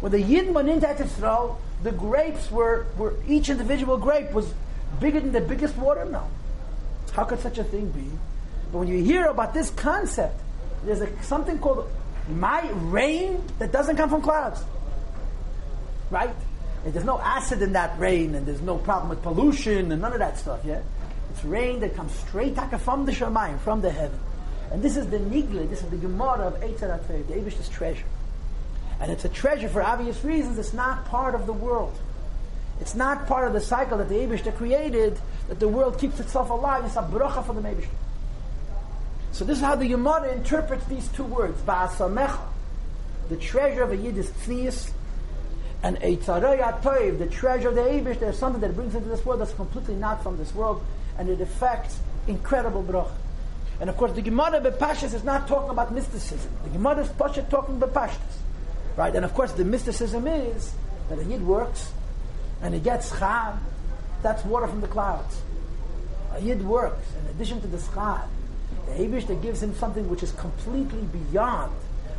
When the Yidden went into Israel, the grapes were, were, each individual grape was bigger than the biggest watermelon. How could such a thing be? But when you hear about this concept, there's a, something called my rain that doesn't come from clouds. Right? And there's no acid in that rain, and there's no problem with pollution and none of that stuff, yeah? It's rain that comes straight from the Shemayim, from the heaven. And this is the Nigla, this is the Gemara of Eitzer HaTveir, the Abish's treasure. And it's a treasure for obvious reasons. It's not part of the world. It's not part of the cycle that the Abishta created, that the world keeps itself alive. It's a bracha for the Abishta. So this is how the Gemara interprets these two words. Ba'asamecha, the treasure of a Yid is tznius, and Eitzarei Toiv, the treasure of the Abish, there's something that brings into this world that's completely not from this world, and it affects incredible bracha. And of course, the Gemara Bepashas is not talking about mysticism. The Gemara is Pasha talking Bepashas. Right? And of course, the mysticism is that a Yid works and he gets schad. That's water from the clouds. A Yid works in addition to the schad. The Abish that gives him something which is completely beyond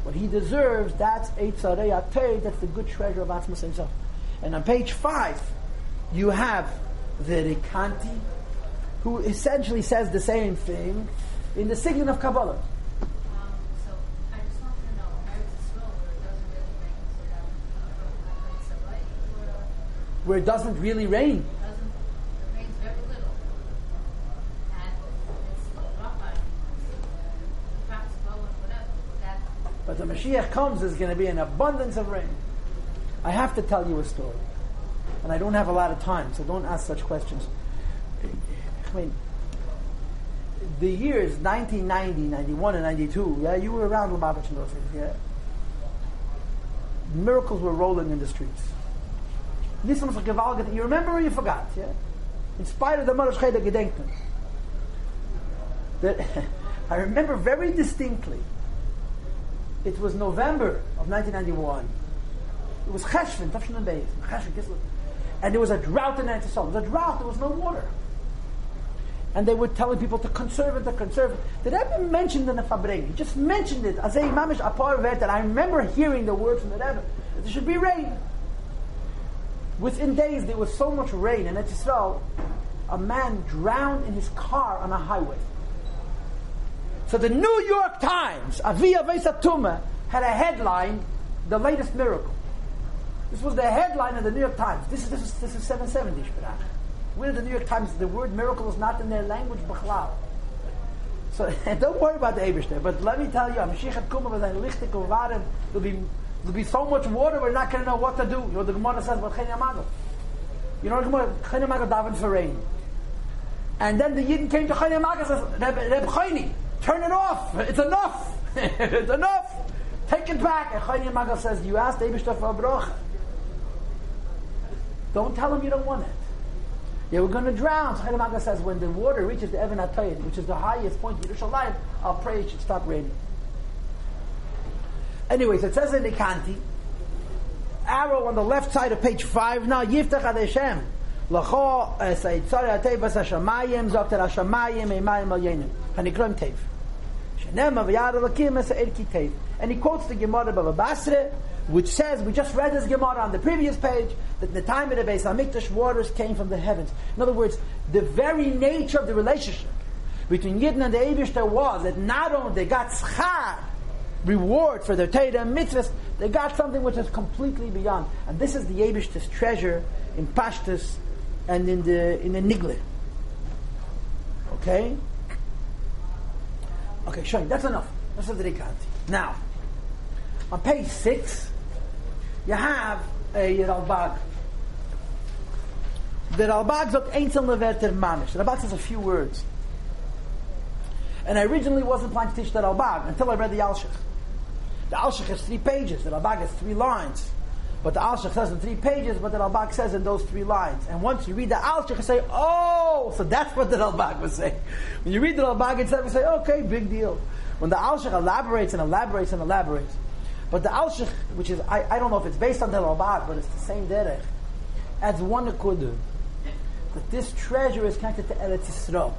what he deserves. That's Eitzarei Atei. That's the good treasure of Atzmas himself. And on page five, you have the Rikanti, who essentially says the same thing in the sign of Kabbalah. where it doesn't really rain. But the Mashiach comes, there's going to be an abundance of rain. I have to tell you a story. And I don't have a lot of time, so don't ask such questions. I mean, the years 1990, 91, and 92, yeah, you were around Lubavitch and those things, yeah? Miracles were rolling in the streets. This was a gewaltige, you remember or you forgot, yeah? In spite of the Marash Gedenken. That (laughs) I remember very distinctly. It was November of 1991. It was Cheshvan, and there was a drought in Eretz There was a drought, there was no water and they were telling people to conserve it, to conserve it. Did I ever mention in the Fabring? He just mentioned it as a mamish apar that I remember hearing the words from the Rebbe that there should be rain. Within days, there was so much rain, and at Yisrael, a man drowned in his car on a highway. So the New York Times, Avia Vesatuma, had a headline, "The latest miracle." This was the headline of the New York Times. This is this is, this is 770 Shpirach. Where the New York Times, the word miracle is not in their language, b'chlal. So (laughs) don't worry about the Ebershter. But let me tell you, Mashiach Kuma with lichtik uvarim, there'll be there'll be so much water we're not going to know what to do. You know the Gemara says about Chen You know the Gemara Chen Yamago daven for rain. And then the Yidden came to Chen Yamago and says, Reb Chayni, turn it off. It's enough. (laughs) it's enough. Take it back. And Chen Yamago says, you asked Ebershter for a bracha. Don't tell him you don't want it. They were going to drown. So Chaim says, when the water reaches the Evan Atayim, which is the highest point in Yerushalayim, I'll pray it should stop raining. Anyways, it says in the Kanti, arrow on the left side of page 5 now, Yiftach Ad Hashem, Lacha Saitzara Tevas Hashamayim Zokter Hashamayim Eimayim Al Yenim Hanikrom Tev Shenema V'yad Elakim Es Tev and he quotes the Gemara Bava Basra which says, we just read this Gemara on the previous page, that the time of the Beis HaMikdash, waters came from the heavens. In other words, the very nature of the relationship between Yidden and the Eibishter was that not only they got schar, reward for their Torah and mitzvahs, they got something which is completely beyond. And this is the Eibishter's treasure in Pashtus and in the in the Nigle. Okay? Okay, showing. That's enough. That's the Rikanti. Now, on page six, you have a Ralbag. The Ralbag sagt Einzel Leverter Manish. The Ralbag says a few words. And I originally wasn't planning to teach the Ralbag until I read the Alshich. The Alshich has three pages, the Ralbag has three lines. But the Alshich says in three pages, but the Ralbag says in those three lines. And once you read the Alshich, you say, oh, so that's what the Ralbag was saying. When you read the Ralbag instead, you say, okay, big deal. When the Alshich elaborates and elaborates and elaborates, but the Alshich, which is, I, I don't know if it's based on the Ralbag, but it's the same derech, adds one akudu. That this treasure is connected to Eretz Yisrael.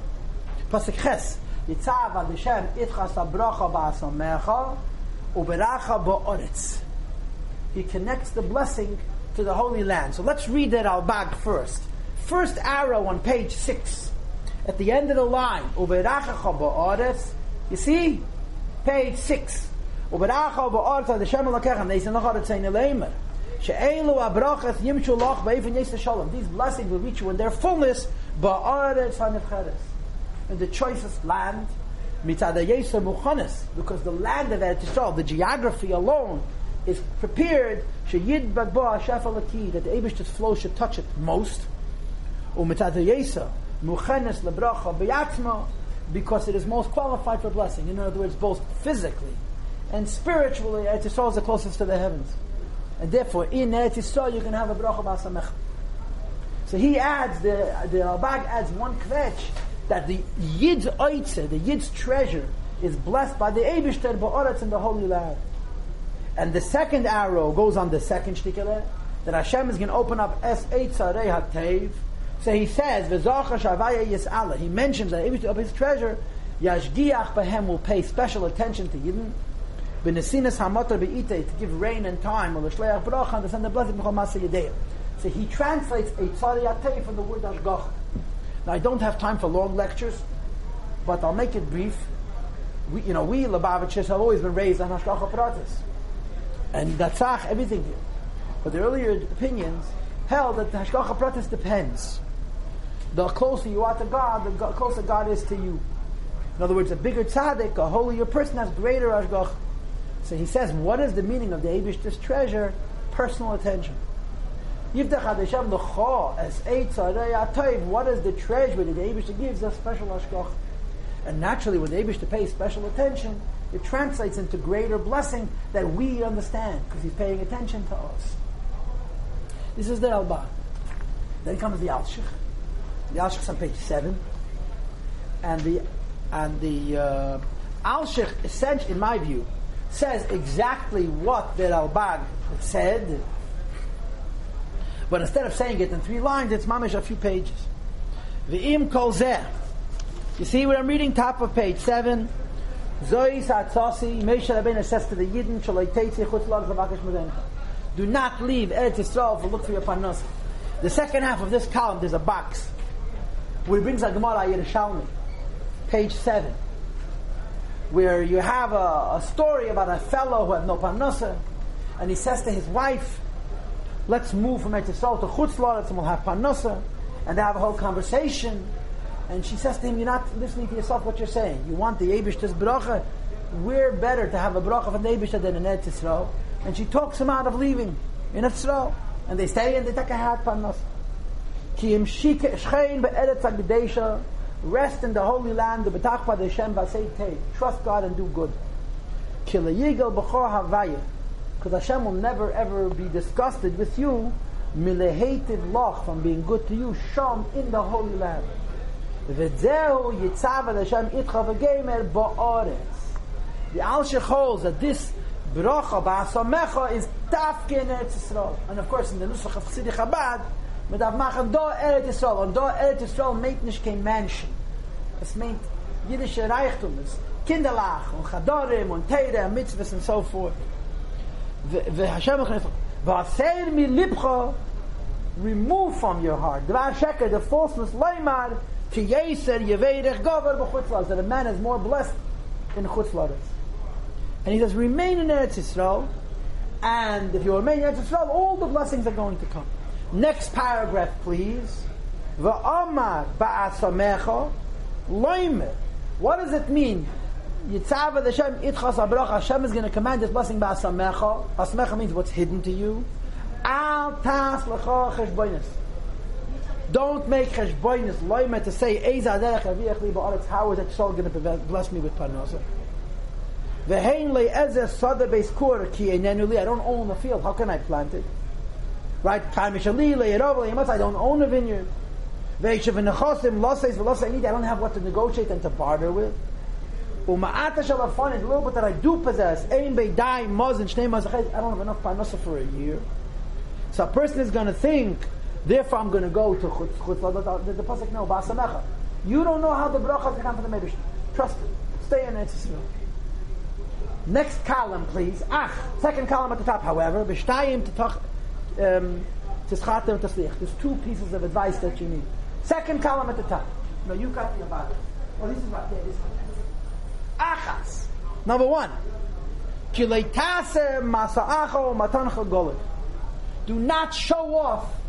Pasuk Ches, Yitzav ad Hashem itchas abracha ba'asamecha uberacha ba'oretz he connects the blessing to the Holy Land. So let's read that Ralbag first. First arrow on page 6. At the end of the line, you see? Page 6. These blessings will reach you in their fullness, in the choicest land, because the land of Eretz Yisrael, the geography alone, is prepared sheyid bagba shafalaki that the Eibushter's flow should touch it most. Umitzad yesa muchenes lebracha beyatzma because it is most qualified for blessing. In other words, both physically and spiritually, Eretz Yisrael is the closest to the heavens, and therefore in Eretz soul you can have a bracha b'asamech. So he adds the the Ralbag adds one kvetch that the yid's oitzer the yid's treasure, is blessed by the Eibushter ba'oretz in the Holy Land. And the second arrow goes on the second shtikele, that Hashem is going to open up Es Eitzarei HaTev. So he says, V'zocha Shavaya Yis'ala. He mentions that Eibishter of his treasure, Yashgiach Behem will pay special attention to Yidden, B'nesinas hamotar be'ite, to give rain and time, or l'shleach and to send the blessing b'chol masa yedei. So he translates a tzariyatei from the word ashgach. Now I don't have time for long lectures, but I'll make it brief. We, you know, we Lubavitchers have always been raised on hashgacha pratis, and datzach everything here. But the earlier opinions held that the hashgacha pratis depends. The closer you are to God, the closer God is to you. In other words, a bigger tzaddik, a holier person has greater ashgach. So he says, what is the meaning of the Abish's treasure? Personal attention. What is the treasure that the Abish gives us special ashkoch? And naturally, when the Abish pays special attention, it translates into greater blessing that we understand because he's paying attention to us. This is the Ralbag. Then comes the Alshich. The Alshich is on page seven, and the and the uh, in my view, says exactly what the Ralbag said, but instead of saying it in three lines, it's mamish a few pages. V'im kol zeh. You see what I'm reading? Top of page seven. Zois Rabbeinu says to the chutz medencha. Do not leave Eretz Yisrael to look for your parnas. The second half of this column, there's a box where he brings a Gemara Yerushalmi, page seven where you have a, a story about a fellow who had no parnasa, and he says to his wife, let's move from Etzisol to Chutz Chutzlaretz and we'll have parnasa, and they have a whole conversation, and she says to him, you're not listening to yourself what you're saying. You want the Yebishter's bracha. We're better to have a bracha from the Yebishter than in Eretz Yisrael. And she talks him out of leaving in Yisrael. And they stay and they take a hat parnasa. Ki im shchein be'eretz ha'gdesha Rest in the Holy Land, the Betachpa Hashem Vasei Trust God and do good. Kilayigel B'chor Havaya. Because Hashem will never ever be disgusted with you. Milehated loch from being good to you. Shom in the Holy Land. V'zeu yitzav Hashem itcha v'gemer ba'aretz. The Alshich holds that this bracha ba'asamecha is tafke in Eretz Yisrael. And of course in the Nusach of Chassidik Chabad, medav machan do Eretz Yisrael. Und do Eretz Yisrael meint nicht kein Menschen. Es meint jüdische Reichtum, es Kinderlach und Chadorim und Teire und Mitzvahs and so forth. Hashem Echonifach, v'aseir mi lipcha, remove from your heart. Dvar sheker, the falseness, loymar, Ki yeser yeveirech gover b'chutzlaz, that a man is more blessed in chutzlaz. And he says, remain in Eretz Yisrael, and if you remain in Eretz Yisrael, all the blessings are going to come. Next paragraph, please. V'amar ba'asamecha loimer. What does it mean? Yitzavad Hashem, itchas abrach, Hashem is going to command this blessing ba'asamecha. Asmecha means what's hidden to you. Al tas lecha cheshboinus. Don't make cheshboinus loimer to say Eza derech aviach. How is it so going to bless me with parnasa? Vehein le ezer sada beis kur ki enenu li. I don't own the field. How can I plant it? Right? I don't own a vineyard. I don't have what to negotiate and to barter with. Uma'ata shall have fun, the little bit that I do possess, ein beidai mazin shnei mazachet, I don't have enough parnasa for a year. So a person is going to think, therefore I'm going to go to chutz, chutz, the, the pasuk no, ba'asamecha. You don't know how the bracha is come from the Mebish. Trust it. Stay in Eretz Next column, please. Ach, second column at the top, however, b'shtayim to um, There's two pieces of advice that you need. Second column at the top. No, you got the bottom. Oh, this is right there. This Achas. Number one. Do not show off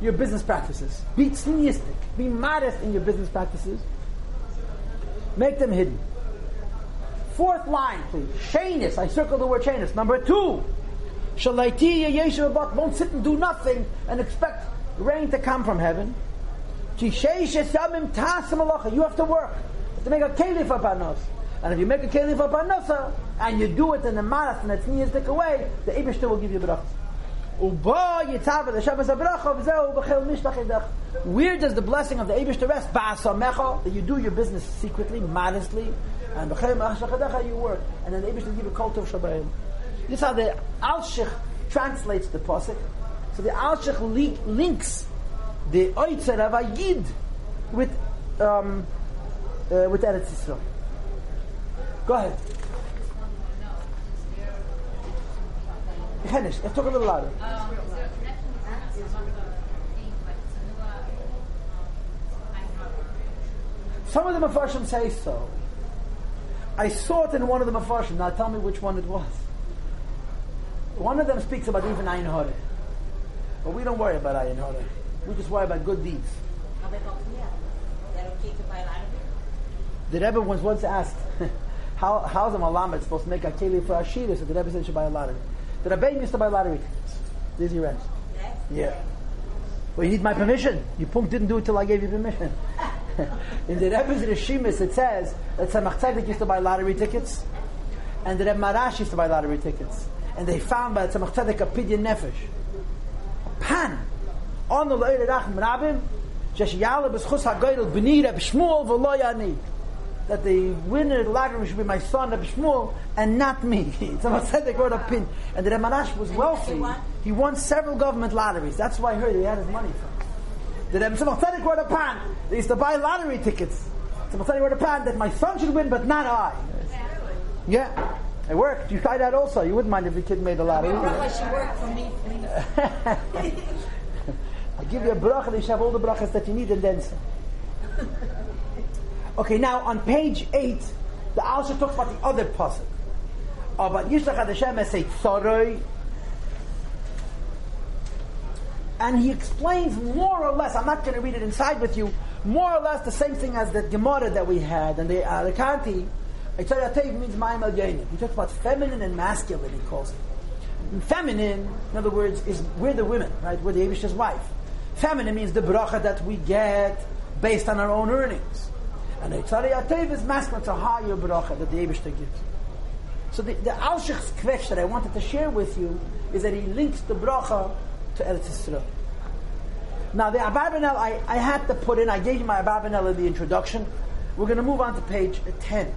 your business practices. Be tzniistic. Be modest in your business practices. Make them hidden. Fourth line, please. Shanus. I circle the word shanus. Number two. Won't sit and do nothing and expect rain to come from heaven. You have to work to make a keli for panos. And if you make a keli for panosa and you do it in a maras and it's niyazdik away, the Ibishter will give you brachas. Where does the blessing of the Eibush rest? That you do your business secretly, modestly, and you work, and then the will give you cult of Shabbat. This is how the Alshich translates the Pasuk. So the Alshich li- links the Oitzer of Ayid with, um, uh, with Eretz Yisrael. Go ahead. Let's talk a little louder. Some of the Mepharshim say so. I saw it in one of the Mepharshim. Now tell me which one it was. One of them speaks about even Ayin Hore. But we don't worry about Ayin Hore. We just worry about good deeds. The Rebbe was once asked, (laughs) how, how's a Malamed supposed to make a keli for Ashira? So the Rebbe said should buy a lottery. The Rebbe used to buy lottery tickets. There's your rent. Yeah. Well, you need my permission. You punk didn't do it till I gave you permission. (laughs) In the Rebbe's Rishimis, it says that Tzemach Tzedek used to buy lottery tickets, and the Rebbe Maharash used to buy lottery tickets and they found by Tzemach Tzedek a pidyon nefesh, a pan on the Leir Rachim Rabim, Shesh B'schus HaGoydel B'ni Reb Shmuel V'lo that the winner of the lottery should be my son Reb Shmuel and not me. (laughs) Someone said they wrote a pin, and the Reb Maharash was wealthy. He won several government lotteries. That's why I heard he had his money from. The Reb Tzemach Tzedek wrote a pan. They used to buy lottery tickets. Tzedek wrote a pan that my son should win, but not I. Yeah. It worked. You tried that also. You wouldn't mind if your kid made a lot of money. she worked for me, please. (laughs) I give you a bracha, you should have all the brachas that you need and then some. (laughs) okay, now on page 8, the Alshich talks about the other pasuk. Oh, about Yishlach Hashem as a. And he explains more or less, I'm not going to read it inside with you, more or less the same thing as the Gemara that we had and the Alicanti. Eitzayatev means Mayim El He talks about feminine and masculine, he calls it. And feminine, in other words, is we're the women, right? We're the Abish's wife. Feminine means the bracha that we get based on our own earnings. And Eitzayatev is masculine, a higher bracha that the Abishta gives. So the, the Alshich's kvetch that I wanted to share with you is that he links the bracha to Eretz Yisrael. Now the Abarbanel, I, I had to put in, I gave you my Abarbanel in the introduction. We're going to move on to page 10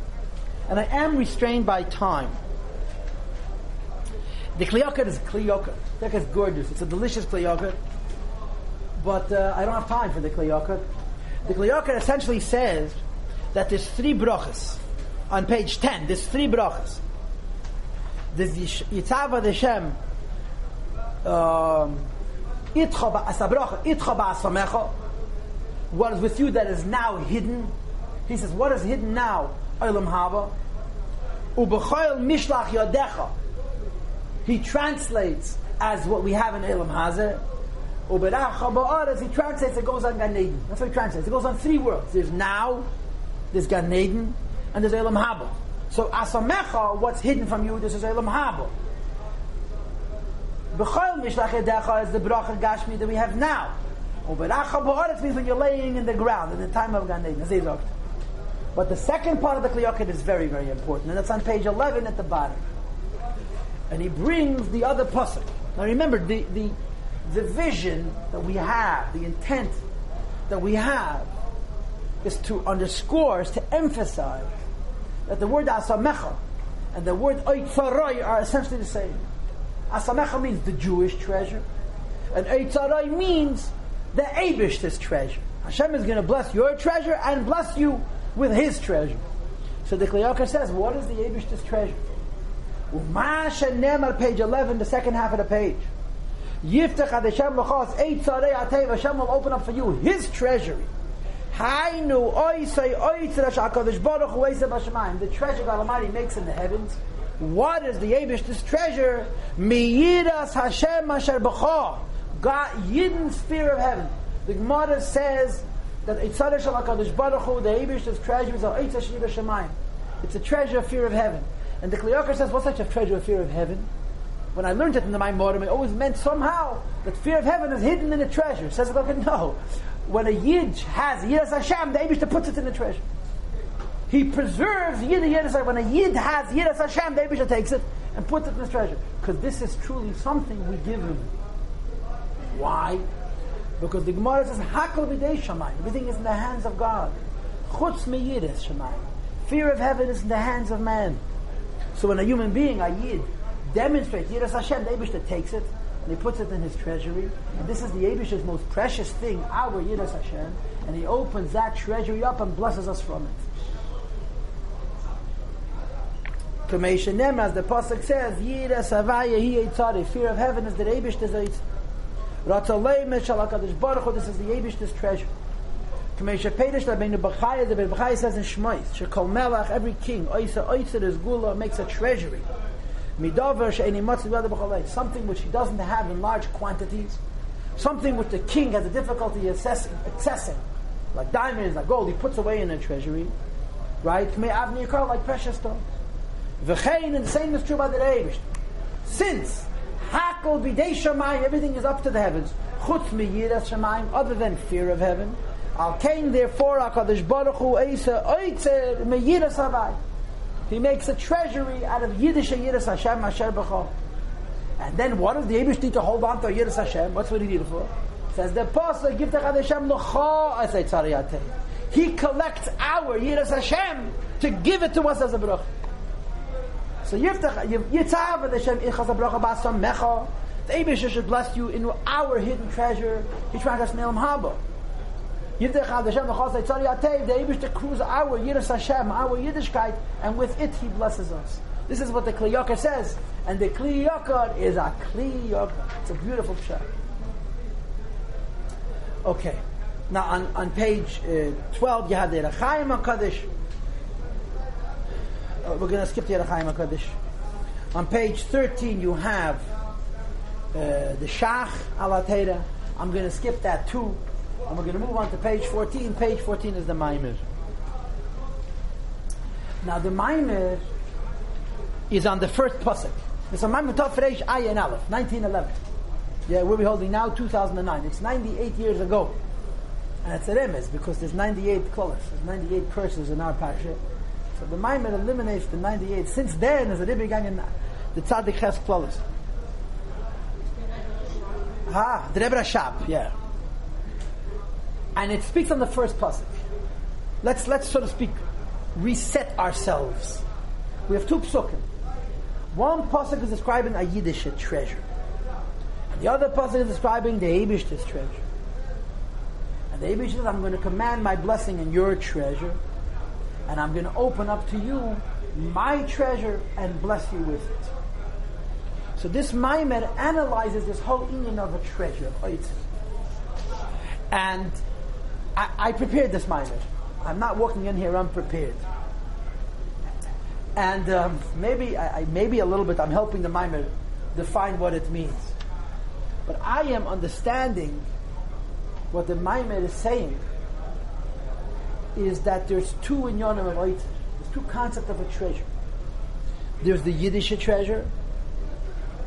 and I am restrained by time. The Kli Yakar is Kli Yakar. That is gorgeous. It's a delicious Kli Yakar. but uh, I don't have time for the Kli Yakar. The Kli Yakar essentially says that there's three brachas on page 10. There's three brachas. There's Yitzhava Deshem um, Itcha ba'asabracha, Itcha ba'asamecha. What is with you that is now hidden? He says, what is hidden now? Olam haba. Ubechoil mishlach yadecha. He translates as what we have in Elam Hazeh. Uberacha ba'aretz, he translates, it goes on Gan. That's what he translates. It goes on three worlds. There's now, there's Gan Eden, and there's Elam Haba. So asamecha, what's hidden from you, this is Elam Haba. B'chol mishlach yadecha is the bracha gashmi that we have now. Uberacha ba'aretz means when you're laying in the ground in the time of Gan Eden. But the second part of the Kli Yakar is very, very important, and that's on page 11 at the bottom. And he brings the other pasuk. Now remember, the, the, the vision that we have, the intent that we have, is to underscore, is to emphasize that the word asamecha and the word oitzarai are essentially the same. Asamecha means the Jewish treasure, and oitzarai means the Abish's treasure. Hashem is going to bless your treasure and bless you with his treasure. So the Kli Yakar says, what is the Abish's treasure? Umasha Nemar, page 11, the second half of the page. Yiftach Hashem Hashem will open up for you his treasury. Hainu HaKadosh Baruch Hu b'shamayim. The treasure God Almighty makes in the heavens. What is the Abish's treasure? Miyiras Hashem asher b'cha. God, Yidden's fear of heaven. The Gemara says that Eitzadeh Shal HaKadosh Baruch Hu, the Abish's treasure is Eitzah Shir Shemayim. It's a treasure of fear of heaven. And the Kli Yakar says, what's such a treasure of fear of heaven? When I learned it in the Maamarim, it always meant somehow that fear of heaven is hidden in a treasure. Says the (laughs) no. When a Yid has Yiras Hashem, the Abishah puts it in the treasure. He preserves Yid Yiras When a Yid has Yiras Hashem, the Abishah takes it and puts it in the treasure. Because this is truly something we give him. Why? Because the Gemara says, Hakal b'dei. Everything is in the hands of God. Chutz meyiris shamayim. Fear of heaven is in the hands of man. So when a human being, a Yid, demonstrates Yiras Hashem, the Abishah takes it and he puts it in his treasury. And this is the Abish's most precious thing, our Yiras Hashem. And he opens that treasury up and blesses us from it. Kamesha as the Pasuk says, Yiras Havaya Hi Fear of heaven is the Abishah's this is the Yebish's treasure. Kamesha Pedish Rabbeinu Bachaya, the Bechaya says in Shmois, Shekol Melach, every king, Oisa Oisa is Gula, makes a treasury. Something which he doesn't have in large quantities, something which the king has a difficulty assessing, accessing, like diamonds, like gold, he puts away in a treasury, right? Like precious stone. V'chein, and the same is true by the Eibush. Since Hakol b'dei everything is up to the heavens. Chutz mi yiras shamayim, other than fear of heaven. Al kain therefore Hakadosh Baruch Hu Eisa Oitzer. He makes a treasury out of Yiddish Yiras Hashem Asher B'chol. And then what does the Abish need to hold on to Yiras Hashem? What's what he it for? Says the apostle, give to Hashem tzariyatei. He collects our Yiras Hashem to give it to us as a bracha. So Yiftach, Yitzav and Hashem Ichas Abracha Basam Mecha. The Abisha should bless you in our hidden treasure. He Nelam Haba. Yiftach Hashem Lechas Yitzari Atev. The to cruise our Yiras Hashem, our Yiddishkeit, and with it He blesses us. This is what the Kli Yakar says. And the Kli Yakar is a Kli Yakar. It's a beautiful pshat. Okay. Now on, on page uh, 12 you have the Rechaim HaKadosh uh, we're going to skip the Yerachayim HaKadosh. On page 13 you have uh, the Shach Alatera. I'm going to skip that too. And we're going to move on to page 14. Page 14 is the Maamar. Now the Maamar is on the first pasuk. It's on Maamar Tov Reish Ayin Aleph, 1911. Yeah, we're holding now 2009. It's 98 years ago. And it's a remez because there's 98 klolas, there's 98 curses in our parasha. So the Maamar eliminates the 98. Since then, there's a Rebbe in the Tzaddik Ches Klolis. Ah, the Rebbe Rashab, yeah. And it speaks on the first pasuk. Let's, let's, so to speak, reset ourselves. We have two psukim. One pasuk is describing a Yiddish treasure. And the other pasuk is describing the Abish's treasure. And the Abish says, I'm going to command my blessing in your treasure, and I'm going to open up to you my treasure and bless you with it. So this Maamar analyzes this whole union of a treasure, And I, I prepared this Maamar. I'm not walking in here unprepared. And um, maybe, I, maybe a little bit, I'm helping the Maamar define what it means. But I am understanding what the Maamar is saying is that there's two in Yonim of Oitzim. There's two concepts of a treasure. There's the Yiddish treasure,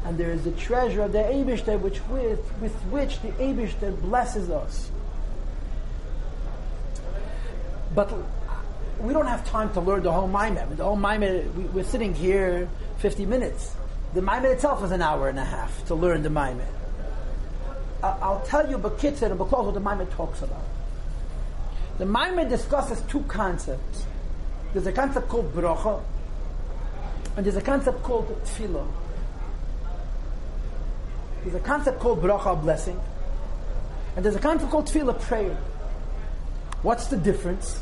and there is the treasure of the Abishter, which with, with which the Abishter blesses us. But we don't have time to learn the whole Maamar. The whole Maamar, we, we're sitting here 50 minutes. The Maamar itself is an hour and a half to learn the Maamar. I'll tell you Bakitzer and Baklos what the Maamar talks about. The Maamar discusses two concepts. There's a concept called bracha, and there's a concept called tefillah. There's a concept called bracha, blessing, and there's a concept called tefillah, prayer. What's the difference?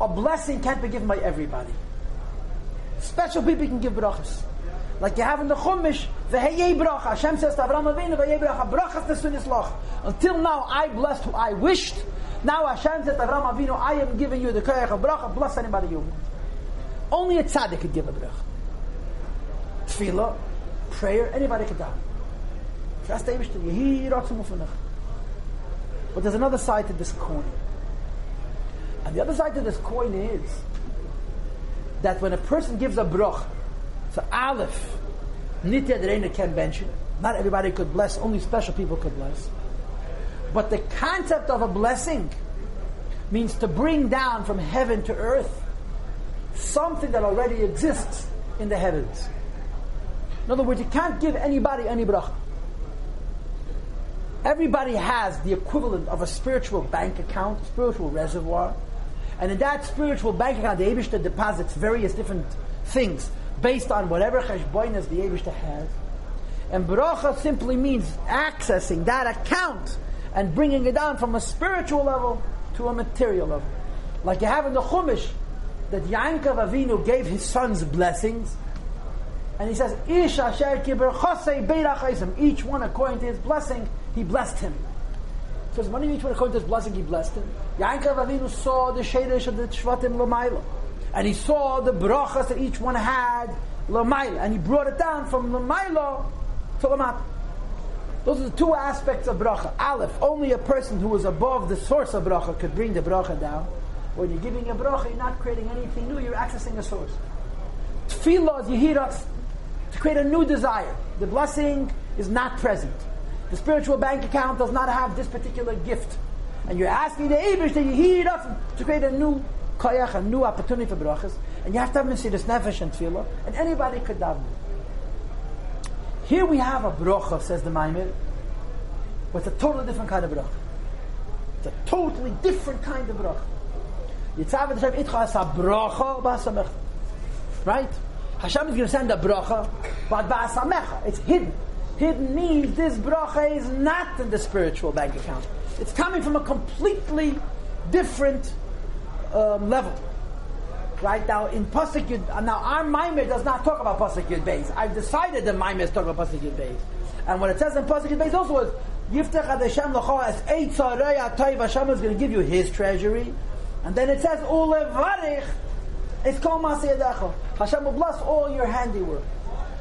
A blessing can't be given by everybody. Special people can give brachas. Like you have in the Chumash, V'heyei bracha. Hashem says to Avraham Avinu, V'heyei bracha. Brachas nesunis loch. Until now, I blessed who I wished. Now Hashem says to Avraham Avinu, I am giving you the koyach of bracha. Bless anybody you want. Only a tzaddik could give a bracha. Tefillah, prayer, anybody could do. That's the Eibush to But there's another side to this coin. And the other side to this coin is that when a person gives a brach, so Aleph, Nitya Derena can mention. Not everybody could bless, only special people could bless. But the concept of a blessing means to bring down from heaven to earth something that already exists in the heavens. In other words, you can't give anybody any bracha. Everybody has the equivalent of a spiritual bank account, spiritual reservoir. And in that spiritual bank account, the Abishta deposits various different things based on whatever cheshboinas the Abishta has. And bracha simply means accessing that account and bringing it down from a spiritual level to a material level. Like you have in the Chumash, that Yankov Avinu gave his sons blessings, and he says, Ish asher Each one according to his blessing, he blessed him. So when each one according to his blessing, he blessed him. Yankov Avinu saw the shadish of the Shvatim Lamaila. And he saw the brachas that each one had Lamaila. And he brought it down from Lamaila to Lamat. Those are the two aspects of bracha. Aleph, only a person who is above the source of bracha could bring the bracha down. When you're giving a bracha, you're not creating anything new, you're accessing a source. Tefillah is Yehiras, to create a new desire. The blessing is not present. The spiritual bank account does not have this particular gift. And you're asking the Abish that you hear it up to create a new koyach, a new opportunity for brachas. And you have to have Mesiris Nefesh and Tefillah. And anybody could daven. Here we have a bracha, says the Maamar, with a totally different kind of bracha. It's a totally different kind of bracha. Yitzav Hashem itcha as a bracha ba'asamecha. Right? Hashem is going to send a bracha, but ba'asamecha. It's hidden. Hidden means this bracha is not in the spiritual bank account. It's coming from a completely different um, level. Right now, in Pasuk Yud, now our Maamar does not talk about Pasuk Yud Beis. I've decided that Maamar is talking about Pasuk Yud Beis. And what it says in Pasuk Yud Beis also is, Yiftach Ad Hashem L'cho as Eitz Harei Atayv Hashem is going to give you His treasury. And then it says, Ulevarich, it's called Masiyadacha. Hashem will bless all your handiwork.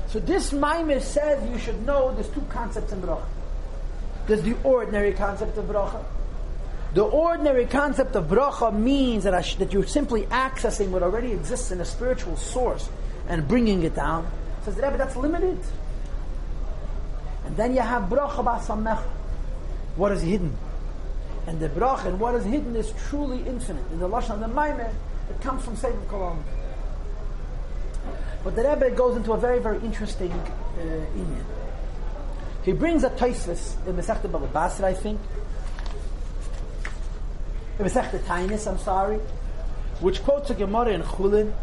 So this Maamar says you should know there's two concepts in Bracha. There's the ordinary concept of Bracha. The ordinary concept of bracha means that, sh- that you're simply accessing what already exists in a spiritual source and bringing it down. Says Rebbe, that's limited. And then you have bracha ba'samech. What is hidden? And the bracha and what is hidden is truly infinite. In the Lashon of the Maamar, it comes from Sefer Kolom. But the Rebbe goes into a very, very interesting uh, inyan. He brings a Tosfos in Masechta Baba Basra, I think, in Masechta Tainis, I'm sorry, which quotes a Gemara in Chulin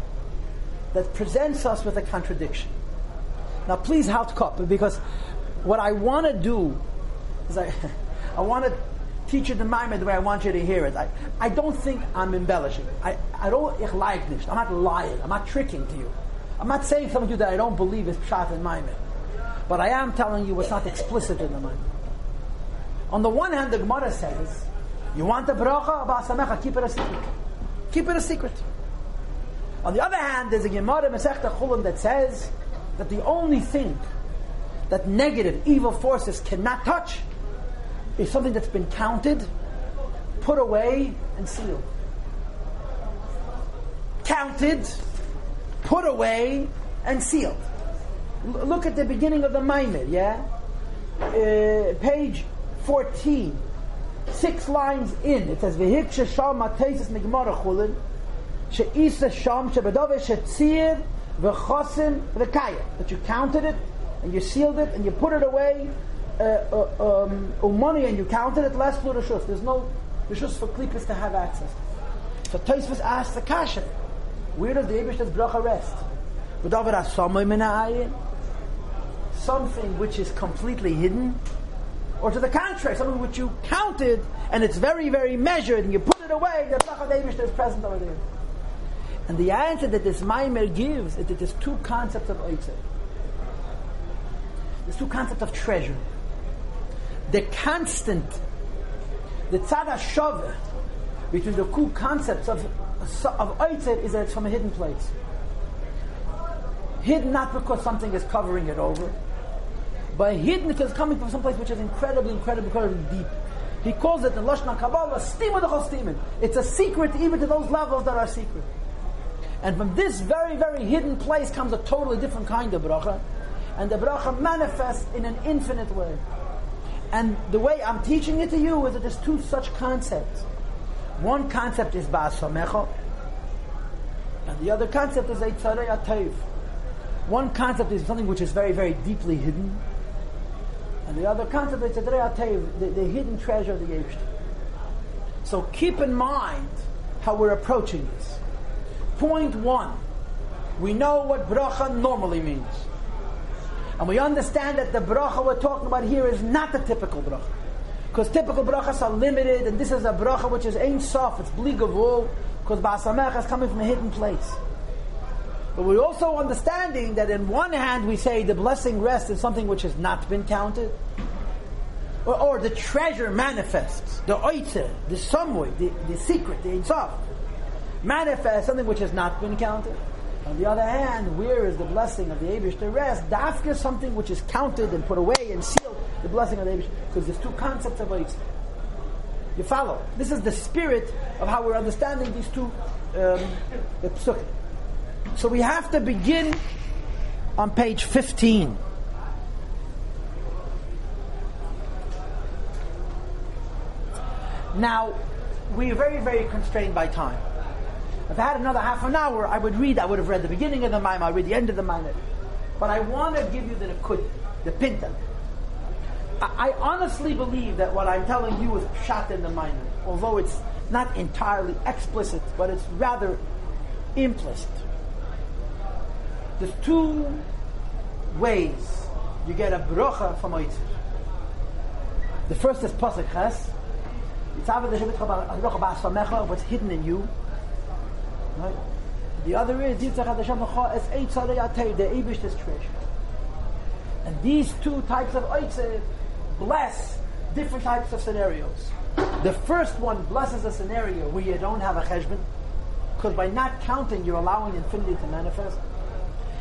that presents us with a contradiction. Now, please halt cup because what I want to do is I, (laughs) I want to teach you the Maamar the way I want you to hear it. I, I don't think I'm embellishing. I, I don't. I'm not lying. I'm not tricking to you. I'm not saying something to you that I don't believe is Pshat and Maamar. But I am telling you what's not explicit in the Maamar. On the one hand, the Gemara says, you want the bracha, ba'asamecha, keep it a secret. Keep it a secret. On the other hand, there's a Gemara Masechta Chulin that says that the only thing that negative, evil forces cannot touch is something that's been counted, put away, and sealed. Counted, put away, and sealed. L- look at the beginning of the Maamar, yeah? Uh, page 14, six lines in, it says, V'hiksha shal matesis migmara chulin, she'isa sham shebedove she'tzir v'chosim v'kaya. That you counted it, and you sealed it, and you put it away, uh, uh, um, money, and you counted it, less blue. There's no rishus for klippas to have access. So Tosfos asked the kasha, where does the Abish's bracha rest? Something which is completely hidden, or to the contrary, something which you counted and it's very, very measured, and you put it away, the bracha Davish is present over there. And the answer that this Maamar gives is that there's two concepts of Oitzer. There's two concepts of treasure. The constant, the tzad shove between the two concepts of of Oitzer is that it's from a hidden place. Hidden not because something is covering it over, but hidden because it's coming from some place which is incredibly, incredibly, incredibly deep. He calls it in Lashon Kabbalah, Stima the It's a secret even to those levels that are secret. And from this very, very hidden place comes a totally different kind of bracha. And the bracha manifests in an infinite way. And the way I'm teaching it to you is that there's two such concepts. One concept is Ba'asamecha, and the other concept is Eitzarei Atayv. One concept is something which is very, very deeply hidden, and the other concept is the, the hidden treasure of the Yevishter. So keep in mind how we're approaching this. Point one, we know what bracha normally means. And we understand that the bracha we're talking about here is not the typical bracha. Because typical brachas are limited, and this is a bracha which is ain't soft, it's bligavul, because Ba'asamecha is coming from a hidden place. But we're also understanding that in one hand we say the blessing rests in something which has not been counted, or, or the treasure manifests, the oitzer, the someway, the, the secret, the insof, manifests something which has not been counted. On the other hand, where is the blessing of the Abish to rest? Dafka is something which is counted and put away and sealed, the blessing of the Abish, because there's two concepts of oitzer. You follow? This is the spirit of how we're understanding these two um, the psukim. So we have to begin on page 15. Now, we are very, very constrained by time. If I had another half an hour, I would read, I would have read the beginning of the Maamar, I'd read the end of the Maamar. But I want to give you the Nakud, the Pinta. I, honestly believe that what I'm telling you is shot in the Maamar, although it's not entirely explicit, but it's rather implicit. There's two ways you get a bracha from Oitzir. The first is Pasuk Ches. What's hidden in you. Right? The other is Yitzhak Hashem is Eitz the Eibush's treasure. And these two types of Oitzir bless different types of scenarios. The first one blesses a scenario where you don't have a cheshbon, because by not counting, you're allowing infinity to manifest.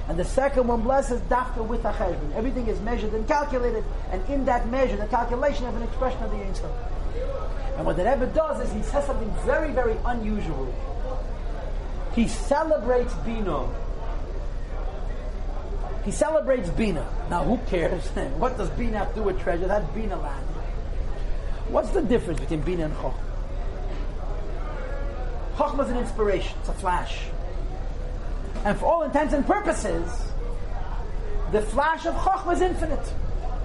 And the second one blesses dafka with a cheshbon. Everything is measured and calculated, and in that measure, the calculation of an expression of the Ein And what the Rebbe does is he says something very, very unusual. He celebrates Bina. He celebrates Bina. Now, who cares? (laughs) what does Bina have to do with treasure? That's Bina land. What's the difference between Bina and Choch? Chochmah is an inspiration. It's a flash. And for all intents and purposes, the flash of Chochmah is infinite.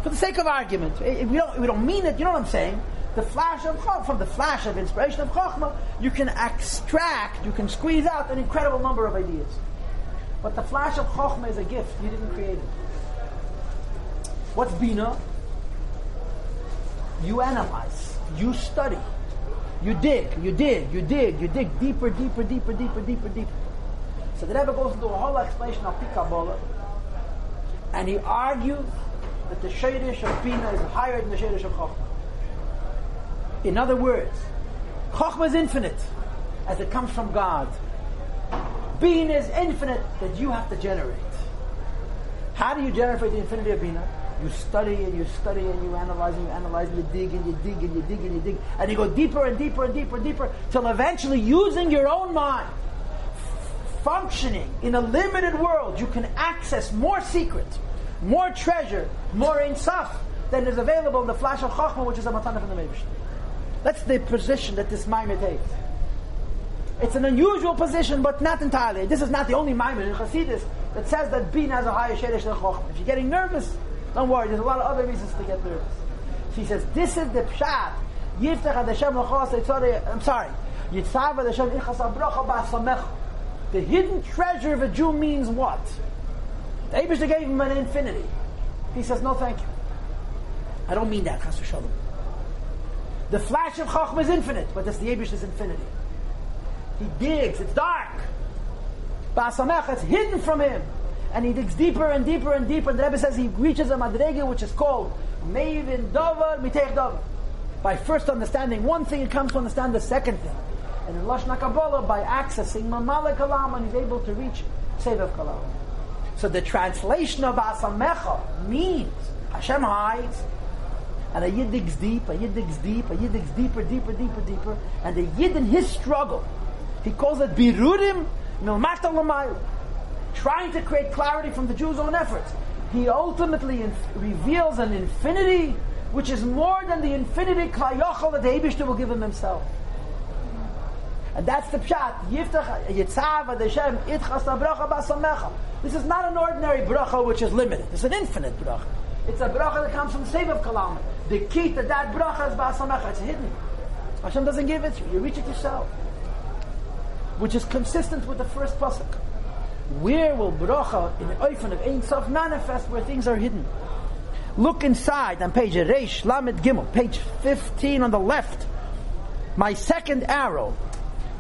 For the sake of argument. Eh, we don't, we don't mean it, you know what I'm saying? The flash of Chochmah, from the flash of inspiration of Chochmah, you can extract, you can squeeze out an incredible number of ideas. But the flash of Chochmah is a gift. You didn't create it. What's Bina? you analyze, you study, you dig, you dig, you dig, you dig deeper, deeper, deeper, deeper, deeper, deeper. So the Rebbe goes into a whole explanation of Pikabala, and he argues that the Shadish of Bina is higher than the Shadish of Chokhmah. In other words, Chokhmah is infinite, as it comes from God. Bina is infinite that you have to generate. How do you generate the infinity of Bina? You study and you study and you analyze and you analyze and you dig and you dig and you dig and you dig and you go deeper and deeper and deeper and deeper till eventually using your own mind, functioning in a limited world, you can access more secrets, more treasure, more insaf than is available in the flash of Chachma, which is a matana from the Mebish. That's the position that this Maamar takes. It's an unusual position, but not entirely. This is not the only Maamar in Chassidus that says that Bin has a higher Sheresh than Chachma. If you're getting nervous, don't worry, there's a lot of other reasons to get nervous. She says, this is the pshat. Yiftach Hashem I'm sorry. Yitzav ichas. The hidden treasure of a Jew means what? The Abishah gave him an infinity. He says, no thank you. I don't mean that, chas v'shalom. The flash of Chachma is infinite, but that's the Abishah's infinity. He digs, it's dark. Ba'asamecha, it's hidden from him and he digs deeper and deeper and deeper. And the Rebbe says he reaches a madrege which is called Mevin Dover Mitech Dover. By first understanding one thing, he comes to understand the second thing. And in Lashna Kabbalah, by accessing Mamala Kalam, and he's able to reach Sevav Kalam. So the translation of Asamecha means Hashem hides, and a Yid digs deep, a Yid digs deep, a Yid digs deeper, deeper, deeper, deeper, and the Yid in his struggle, he calls it Birudim Milmata trying to create clarity from the Jews' own efforts. He ultimately reveals an infinity which is more than the infinity klayochel that the will give him himself. And that's the pshat. This is not an ordinary bracha which is limited. It's an infinite bracha. It's a bracha that comes from the of kalam. The key to that bracha is basamecha. It's hidden. Hashem doesn't give it to you. You reach it yourself. Which is consistent with the first pasuk. Where will bracha in the oifen of Ein Sof manifest where things are hidden? Look inside on page Reish Lamed Gimel, page 15 on the left. My second arrow.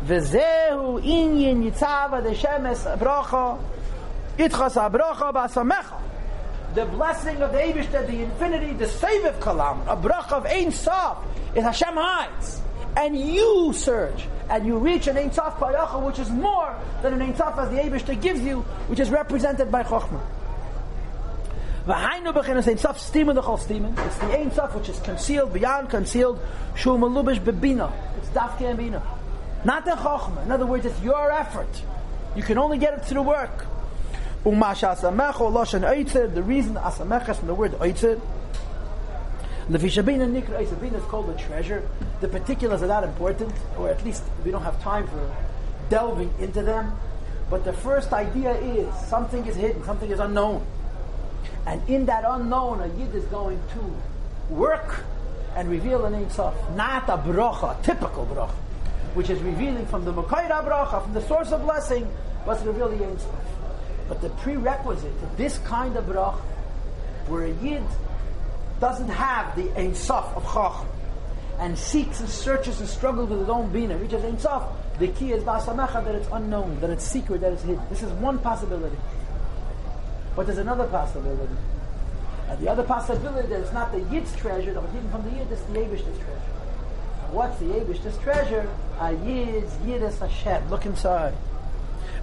V'zehu inyin yitzava deshemes bracha itchas bracha basamecha. The blessing of the Eibushter, the infinity, the save of Kalam, a bracha of Ein Sof, is Hashem hides. And you search and you reach an Ein Payacha, which is more than an Ein as the Abishta gives you, which is represented by Chochmah. V'hainu b'chenas Ein Sof stimen the chol stimen. It's the Ein which is concealed, beyond concealed, shul malubish bebina. It's dafke and bina. Not the Chochmah. In other words, it's your effort. You can only get it through the work. Umasha asamecho loshan oitzer. The reason asamecha is from the word oitzer. Lefishabina nikra Sabina is called a treasure. The particulars are not important, or at least we don't have time for delving into them. But the first idea is something is hidden, something is unknown. And in that unknown, a yid is going to work and reveal an Ein Sof. Not a bracha, a typical bracha, which is revealing from the Makayra bracha, from the source of blessing, but reveal the Ein. But the prerequisite to this kind of bracha, where a yid doesn't have the Ein Sof of Chacham and seeks and searches and struggles with his own bina, reaches Ein Sof, the key is Basamecha that it's unknown, that it's secret, that it's hidden. This is one possibility. But there's another possibility. And the other possibility that it's not the Yid's treasure that was hidden from the Yid, it's the Yevish's treasure. What's the Yevish's treasure? A Yid's Yid's Hashem. Look inside.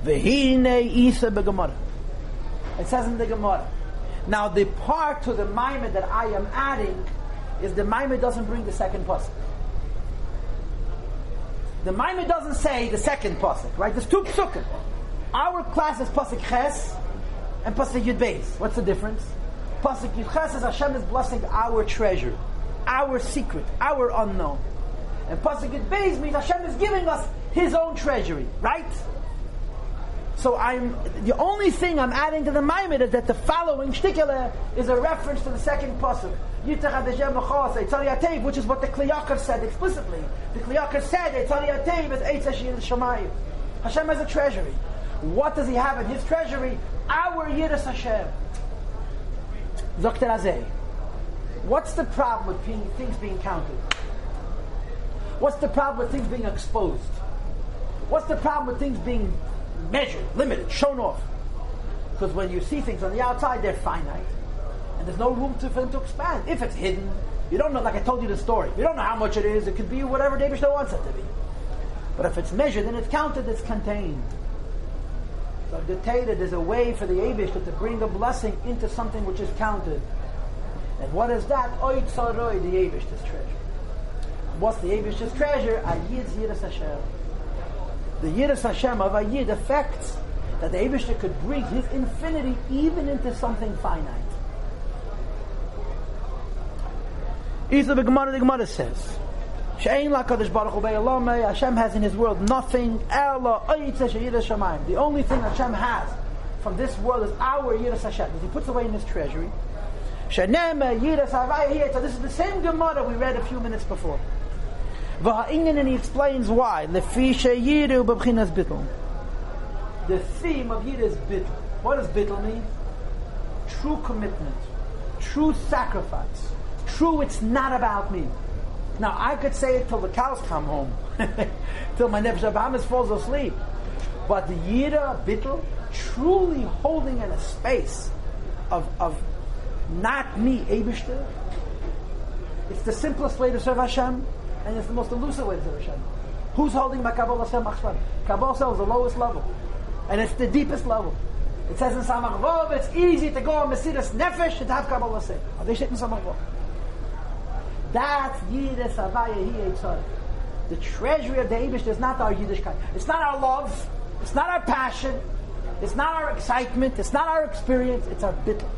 Vehine Isa beGemara. It says in the Gemara. Now the part to the Maamar that I am adding is the Maamar doesn't bring the second pasuk. The Maamar doesn't say the second pasuk, right? There's two psukim. Our class is pasuk ches and pasuk yud beis. What's the difference? Pasuk yud ches is Hashem is blessing our treasure, our secret, our unknown. And pasuk yud beis means Hashem is giving us His own treasury, right? So I'm the only thing I'm adding to the Maamar is that the following shtikele is a reference to the second pasuk. Which is what the Kli Yakar said explicitly. The Kli Yakar said is Shemayim. Hashem has a treasury. What does he have in his treasury? Our Yiras Hashem. Dr. What's the problem with being, things being counted? What's the problem with things being exposed? What's the problem with things being measured, limited, shown off? Because when you see things on the outside, they're finite. And there's no room to, for them to expand. If it's hidden, you don't know, like I told you the story, you don't know how much it is. It could be whatever David wants it to be. But if it's measured and it's counted, it's contained. So Torah is a way for the Abish to bring a blessing into something which is counted. And what is that? Oy tzaroi, the Abish's treasure. What's the Abish's treasure? A Yid's Yiras Hashem. The Yiras Hashem of a Yid affects that the Abish could bring his infinity even into something finite. Isa the Gemara, the Gemara says, She'ein lakadosh baruch hu eh, Hashem has in His world nothing. The only thing Hashem has from this world is our yiras Hashem. that He puts away in His treasury. Shenema eh, yiras havaya So this is the same Gemara we read a few minutes before. V'ha'inyan and he explains why. Lefi sheyiru b'bchinas bittul. The theme of Yid is bittul. What does bittul mean? True commitment, true sacrifice, true. It's not about me. Now, I could say it till the cows come home, (laughs) till my Nefesh Abahamis falls asleep. But the Yira Bittel, truly holding in a space of, of not me, Abishter, it's the simplest way to serve Hashem, and it's the most elusive way to Hashem. Who's holding my Kabbalah Hashem Achshvan? Kabbalah is the lowest level, and it's the deepest level. It says in Samach Vov, it's easy to go on Mesiras Nefesh and to have Kabbalah Hashem. They in Samach Vov. That's Yiddish Avaya Hi The treasury of the Abish is not our Yiddishkeit. It's not our love. It's not our passion. It's not our excitement. It's not our experience. It's our bittul.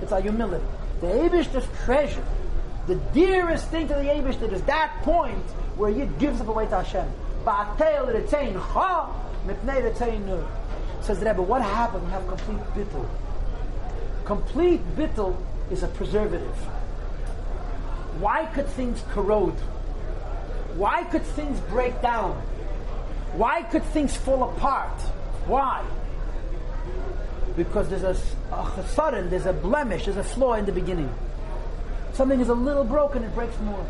It's our humility. The Abish is treasure. The dearest thing to the Abish is that point where Yid gives up away to Hashem. Says the Rebbe, what happened? We have complete bittul? Complete bittul is a preservative. Why could things corrode? Why could things break down? Why could things fall apart? Why? Because there's a, a there's a blemish, there's a flaw in the beginning. Something is a little broken, it breaks more.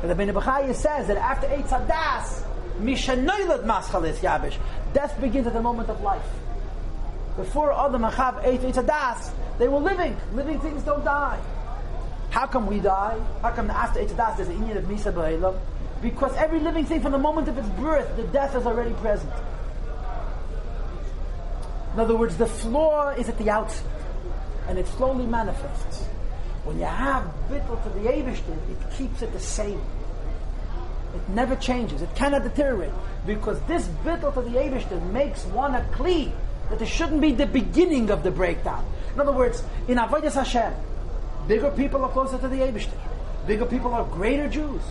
And the Ben Bechaya says that after Eitz Hadas, Mishanoilad Maschalis Yabish, death begins at the moment of life. Before Adam Achav Eitz Hadas, they were living. Living things don't die. How come we die? How come after Eitz Hadas there's an of Misa B'Elam? Because every living thing from the moment of its birth, the death is already present. In other words, the flaw is at the outset, and it slowly manifests. When you have bittul to the Eivishter, it keeps it the same. It never changes. It cannot deteriorate. Because this bittul to the Eivishter makes one a kli that it shouldn't be the beginning of the breakdown. In other words, in Avodah Hashem, Bigger people are closer to the Abishter. Bigger people are greater Jews.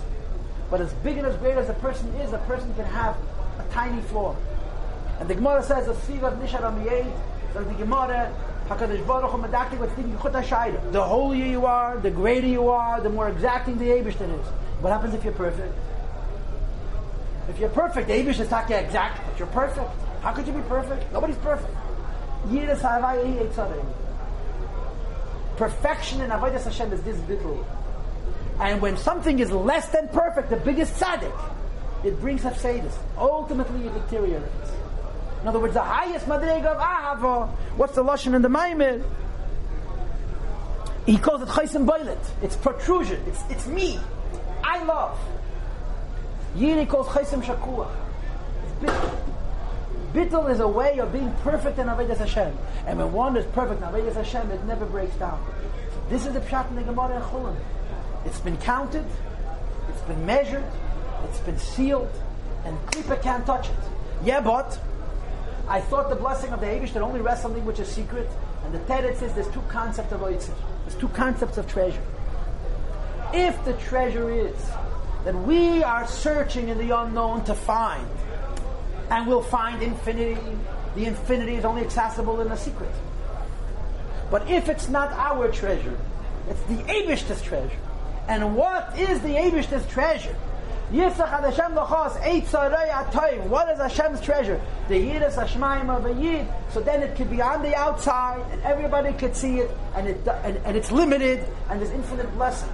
But as big and as great as a person is, a person can have a tiny flaw. And the Gemara says, "Asivav nishar amiyed." So the Gemara, Hakadosh Baruch Hu what's thinking The holier you are, the greater you are, the more exacting the Abishter is. What happens if you're perfect? If you're perfect, the is not yet exact, but you're perfect. How could you be perfect? Nobody's perfect. Yiras havai Perfection in Avodah Hashem is this bittul. And when something is less than perfect, the biggest tzaddik, it brings hafsedis. Ultimately, it deteriorates. In other words, the highest madrega of ahava. What's the lashon in the Maamar? He calls it chaysim boilet. It's protrusion. It's, it's me. I love. Yiri calls chaysim shakua. It's bittul. Is a way of being perfect in Avodah Hashem. And when one is perfect in Avodah Hashem, it never breaks down. This is the pshat in the Gemara and Chulin. It's been counted, it's been measured, it's been sealed, and Klippa can't touch it. Yeah, but I thought the blessing of the Abish that only rests something which is secret. And the Teretz says there's two concepts of Oitzir. There's two concepts of treasure. If the treasure is that we are searching in the unknown to find, and we'll find infinity. The infinity is only accessible in a secret. But if it's not our treasure, it's the Abish's treasure. And what is the Abish's treasure? Yitzchak Hashem lachos, eight sarei atoim. What is Hashem's treasure? The Yiras Hashmaim of a Yid. So then it could be on the outside, and everybody could see it, and, it, and, and it's limited, and there's infinite blessing.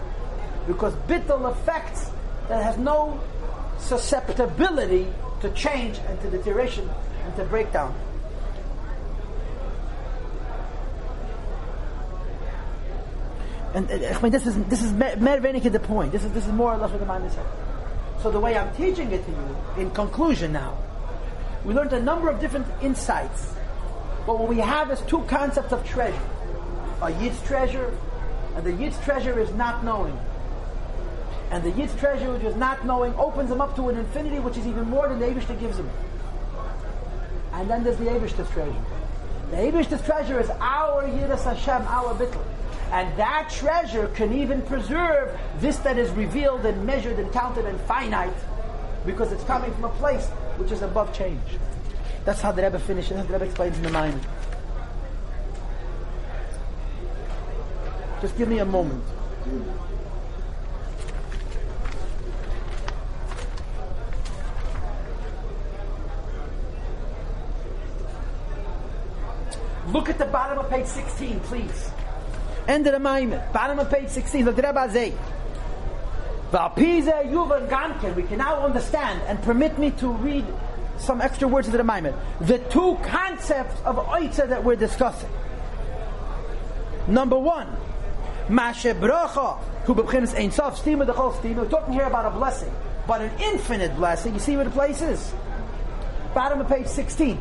Because bittul affects that has no susceptibility to change and to deterioration and to breakdown. And uh, I mean, this is this is mer the point. This is this is more or less what the mind is saying. So the way I'm teaching it to you, in conclusion now, we learned a number of different insights. But what we have is two concepts of treasure. A Yid's treasure, and the Yid's treasure is not knowing. And the Yid's treasure, which is not knowing, opens him up to an infinity which is even more than the Abishta gives him. And then there's the Abishta's treasure. The Abishta's treasure is our Yiras Hashem, our Bittul. And that treasure can even preserve this that is revealed and measured and counted and finite because it's coming from a place which is above change. That's how the Rebbe finishes, that's how the Rebbe explains in the mind. Just give me a moment. Look at the bottom of page 16, please. End of the Maamar. Bottom of page 16. Look at Rebbe Zay. We can now understand and permit me to read some extra words of the Maamar. The two concepts of Oitza that we're discussing. Number one, Mashe Bracha, who b'chinas Ein Sof, Stima the whole Stima. We're talking here about a blessing, but an infinite blessing. You see where the place is? Bottom of page 16.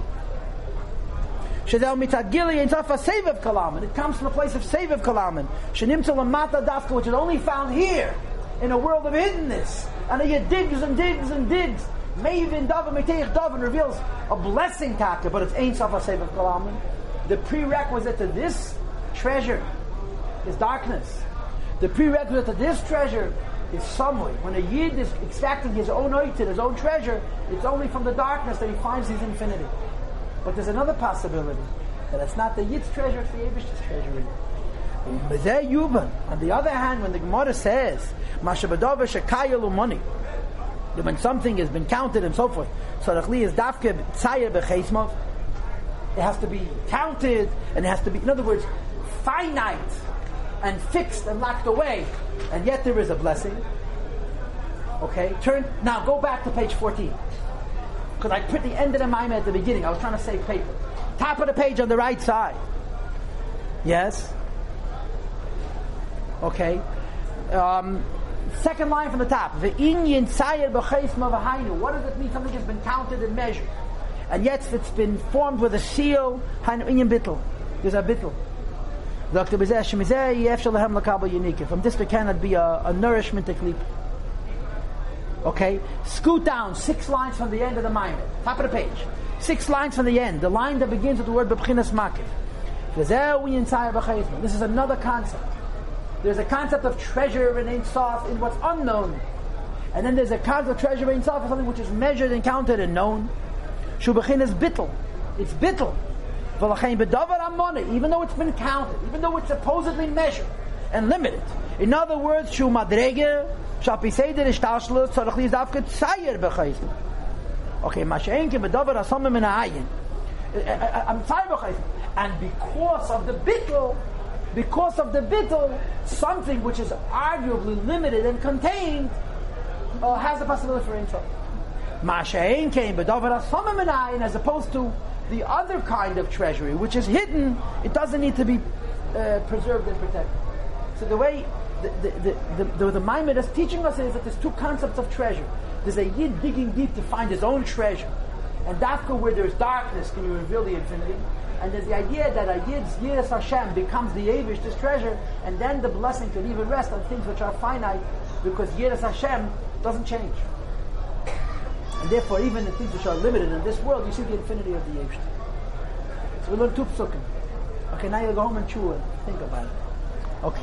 Shadel mitagili ain't off a seviv kalaman. It comes from a place of seviv kalaman. Shenimtzal lamata dafka, which is only found here in a world of hiddenness. And he digs and digs and digs. Mavin Davin Meteich Davin reveals a blessing taka, but it's ain't sof a seviv kalaman. The prerequisite to this treasure is darkness. The prerequisite to this treasure is somewhere. When a yid is extracting his own oitin, his own treasure, it's only from the darkness that he finds his infinity. But there's another possibility that it's not the Yid's treasure, it's the Abish's treasury. On the other hand, when the Gemara says, money, when something has been counted and so forth, the is dafke tzayer b'cheismov, it has to be counted and it has to be, in other words, finite and fixed and locked away, and yet there is a blessing. Okay, turn now. Go back to page fourteen because I put the end of the maamar at the beginning. I was trying to save paper. Top of the page on the right side. Yes. Okay. Um, second line from the top. The inyan sayed What does it mean? Something has been counted and measured, and yet it's been formed with a seal. Inyan bittel. There's a bittel. Dr. Buzeshimizay yevshalahem l'kabel yunikah. From this there cannot be a, a nourishment to. Okay? Scoot down six lines from the end of the Maamar. Top of the page. Six lines from the end. The line that begins with the word Bebchinas Makif. This is another concept. There's a concept of treasure in Ein in what's unknown. And then there's a concept of treasure in Sof, something which is measured and counted and known. Shubachinas bittel. It's bittel. Even though it's been counted, even though it's supposedly measured and limited. In other words, Shu Madrege, Shapi Seder Ishtashlus, Tzorach Liz Davke Tzayer Bechayzim. Okay, Masha'en Ke Bedover Asomim in Ayin. I'm Tzayer Bechayzim. And because of the bittul, because of the bittul, something which is arguably limited and contained uh, has the possibility for intro. Masha'en came Asomim in Ayin, as opposed to the other kind of treasury, which is hidden, it doesn't need to be uh, preserved and protected. So the way the, the, the, the, Maamar is teaching us is that there's two concepts of treasure. There's a Yid digging deep to find his own treasure. And Dafka, where there's darkness, can you reveal the infinity? And there's the idea that a Yid's Yiras Hashem becomes the Avish, this treasure, and then the blessing can even rest on things which are finite, because Yiras Hashem doesn't change. And therefore, even the things which are limited in this world, you see the infinity of the Avish. So we learn two psukim. Okay, now you go home and chew and think about it. Okay.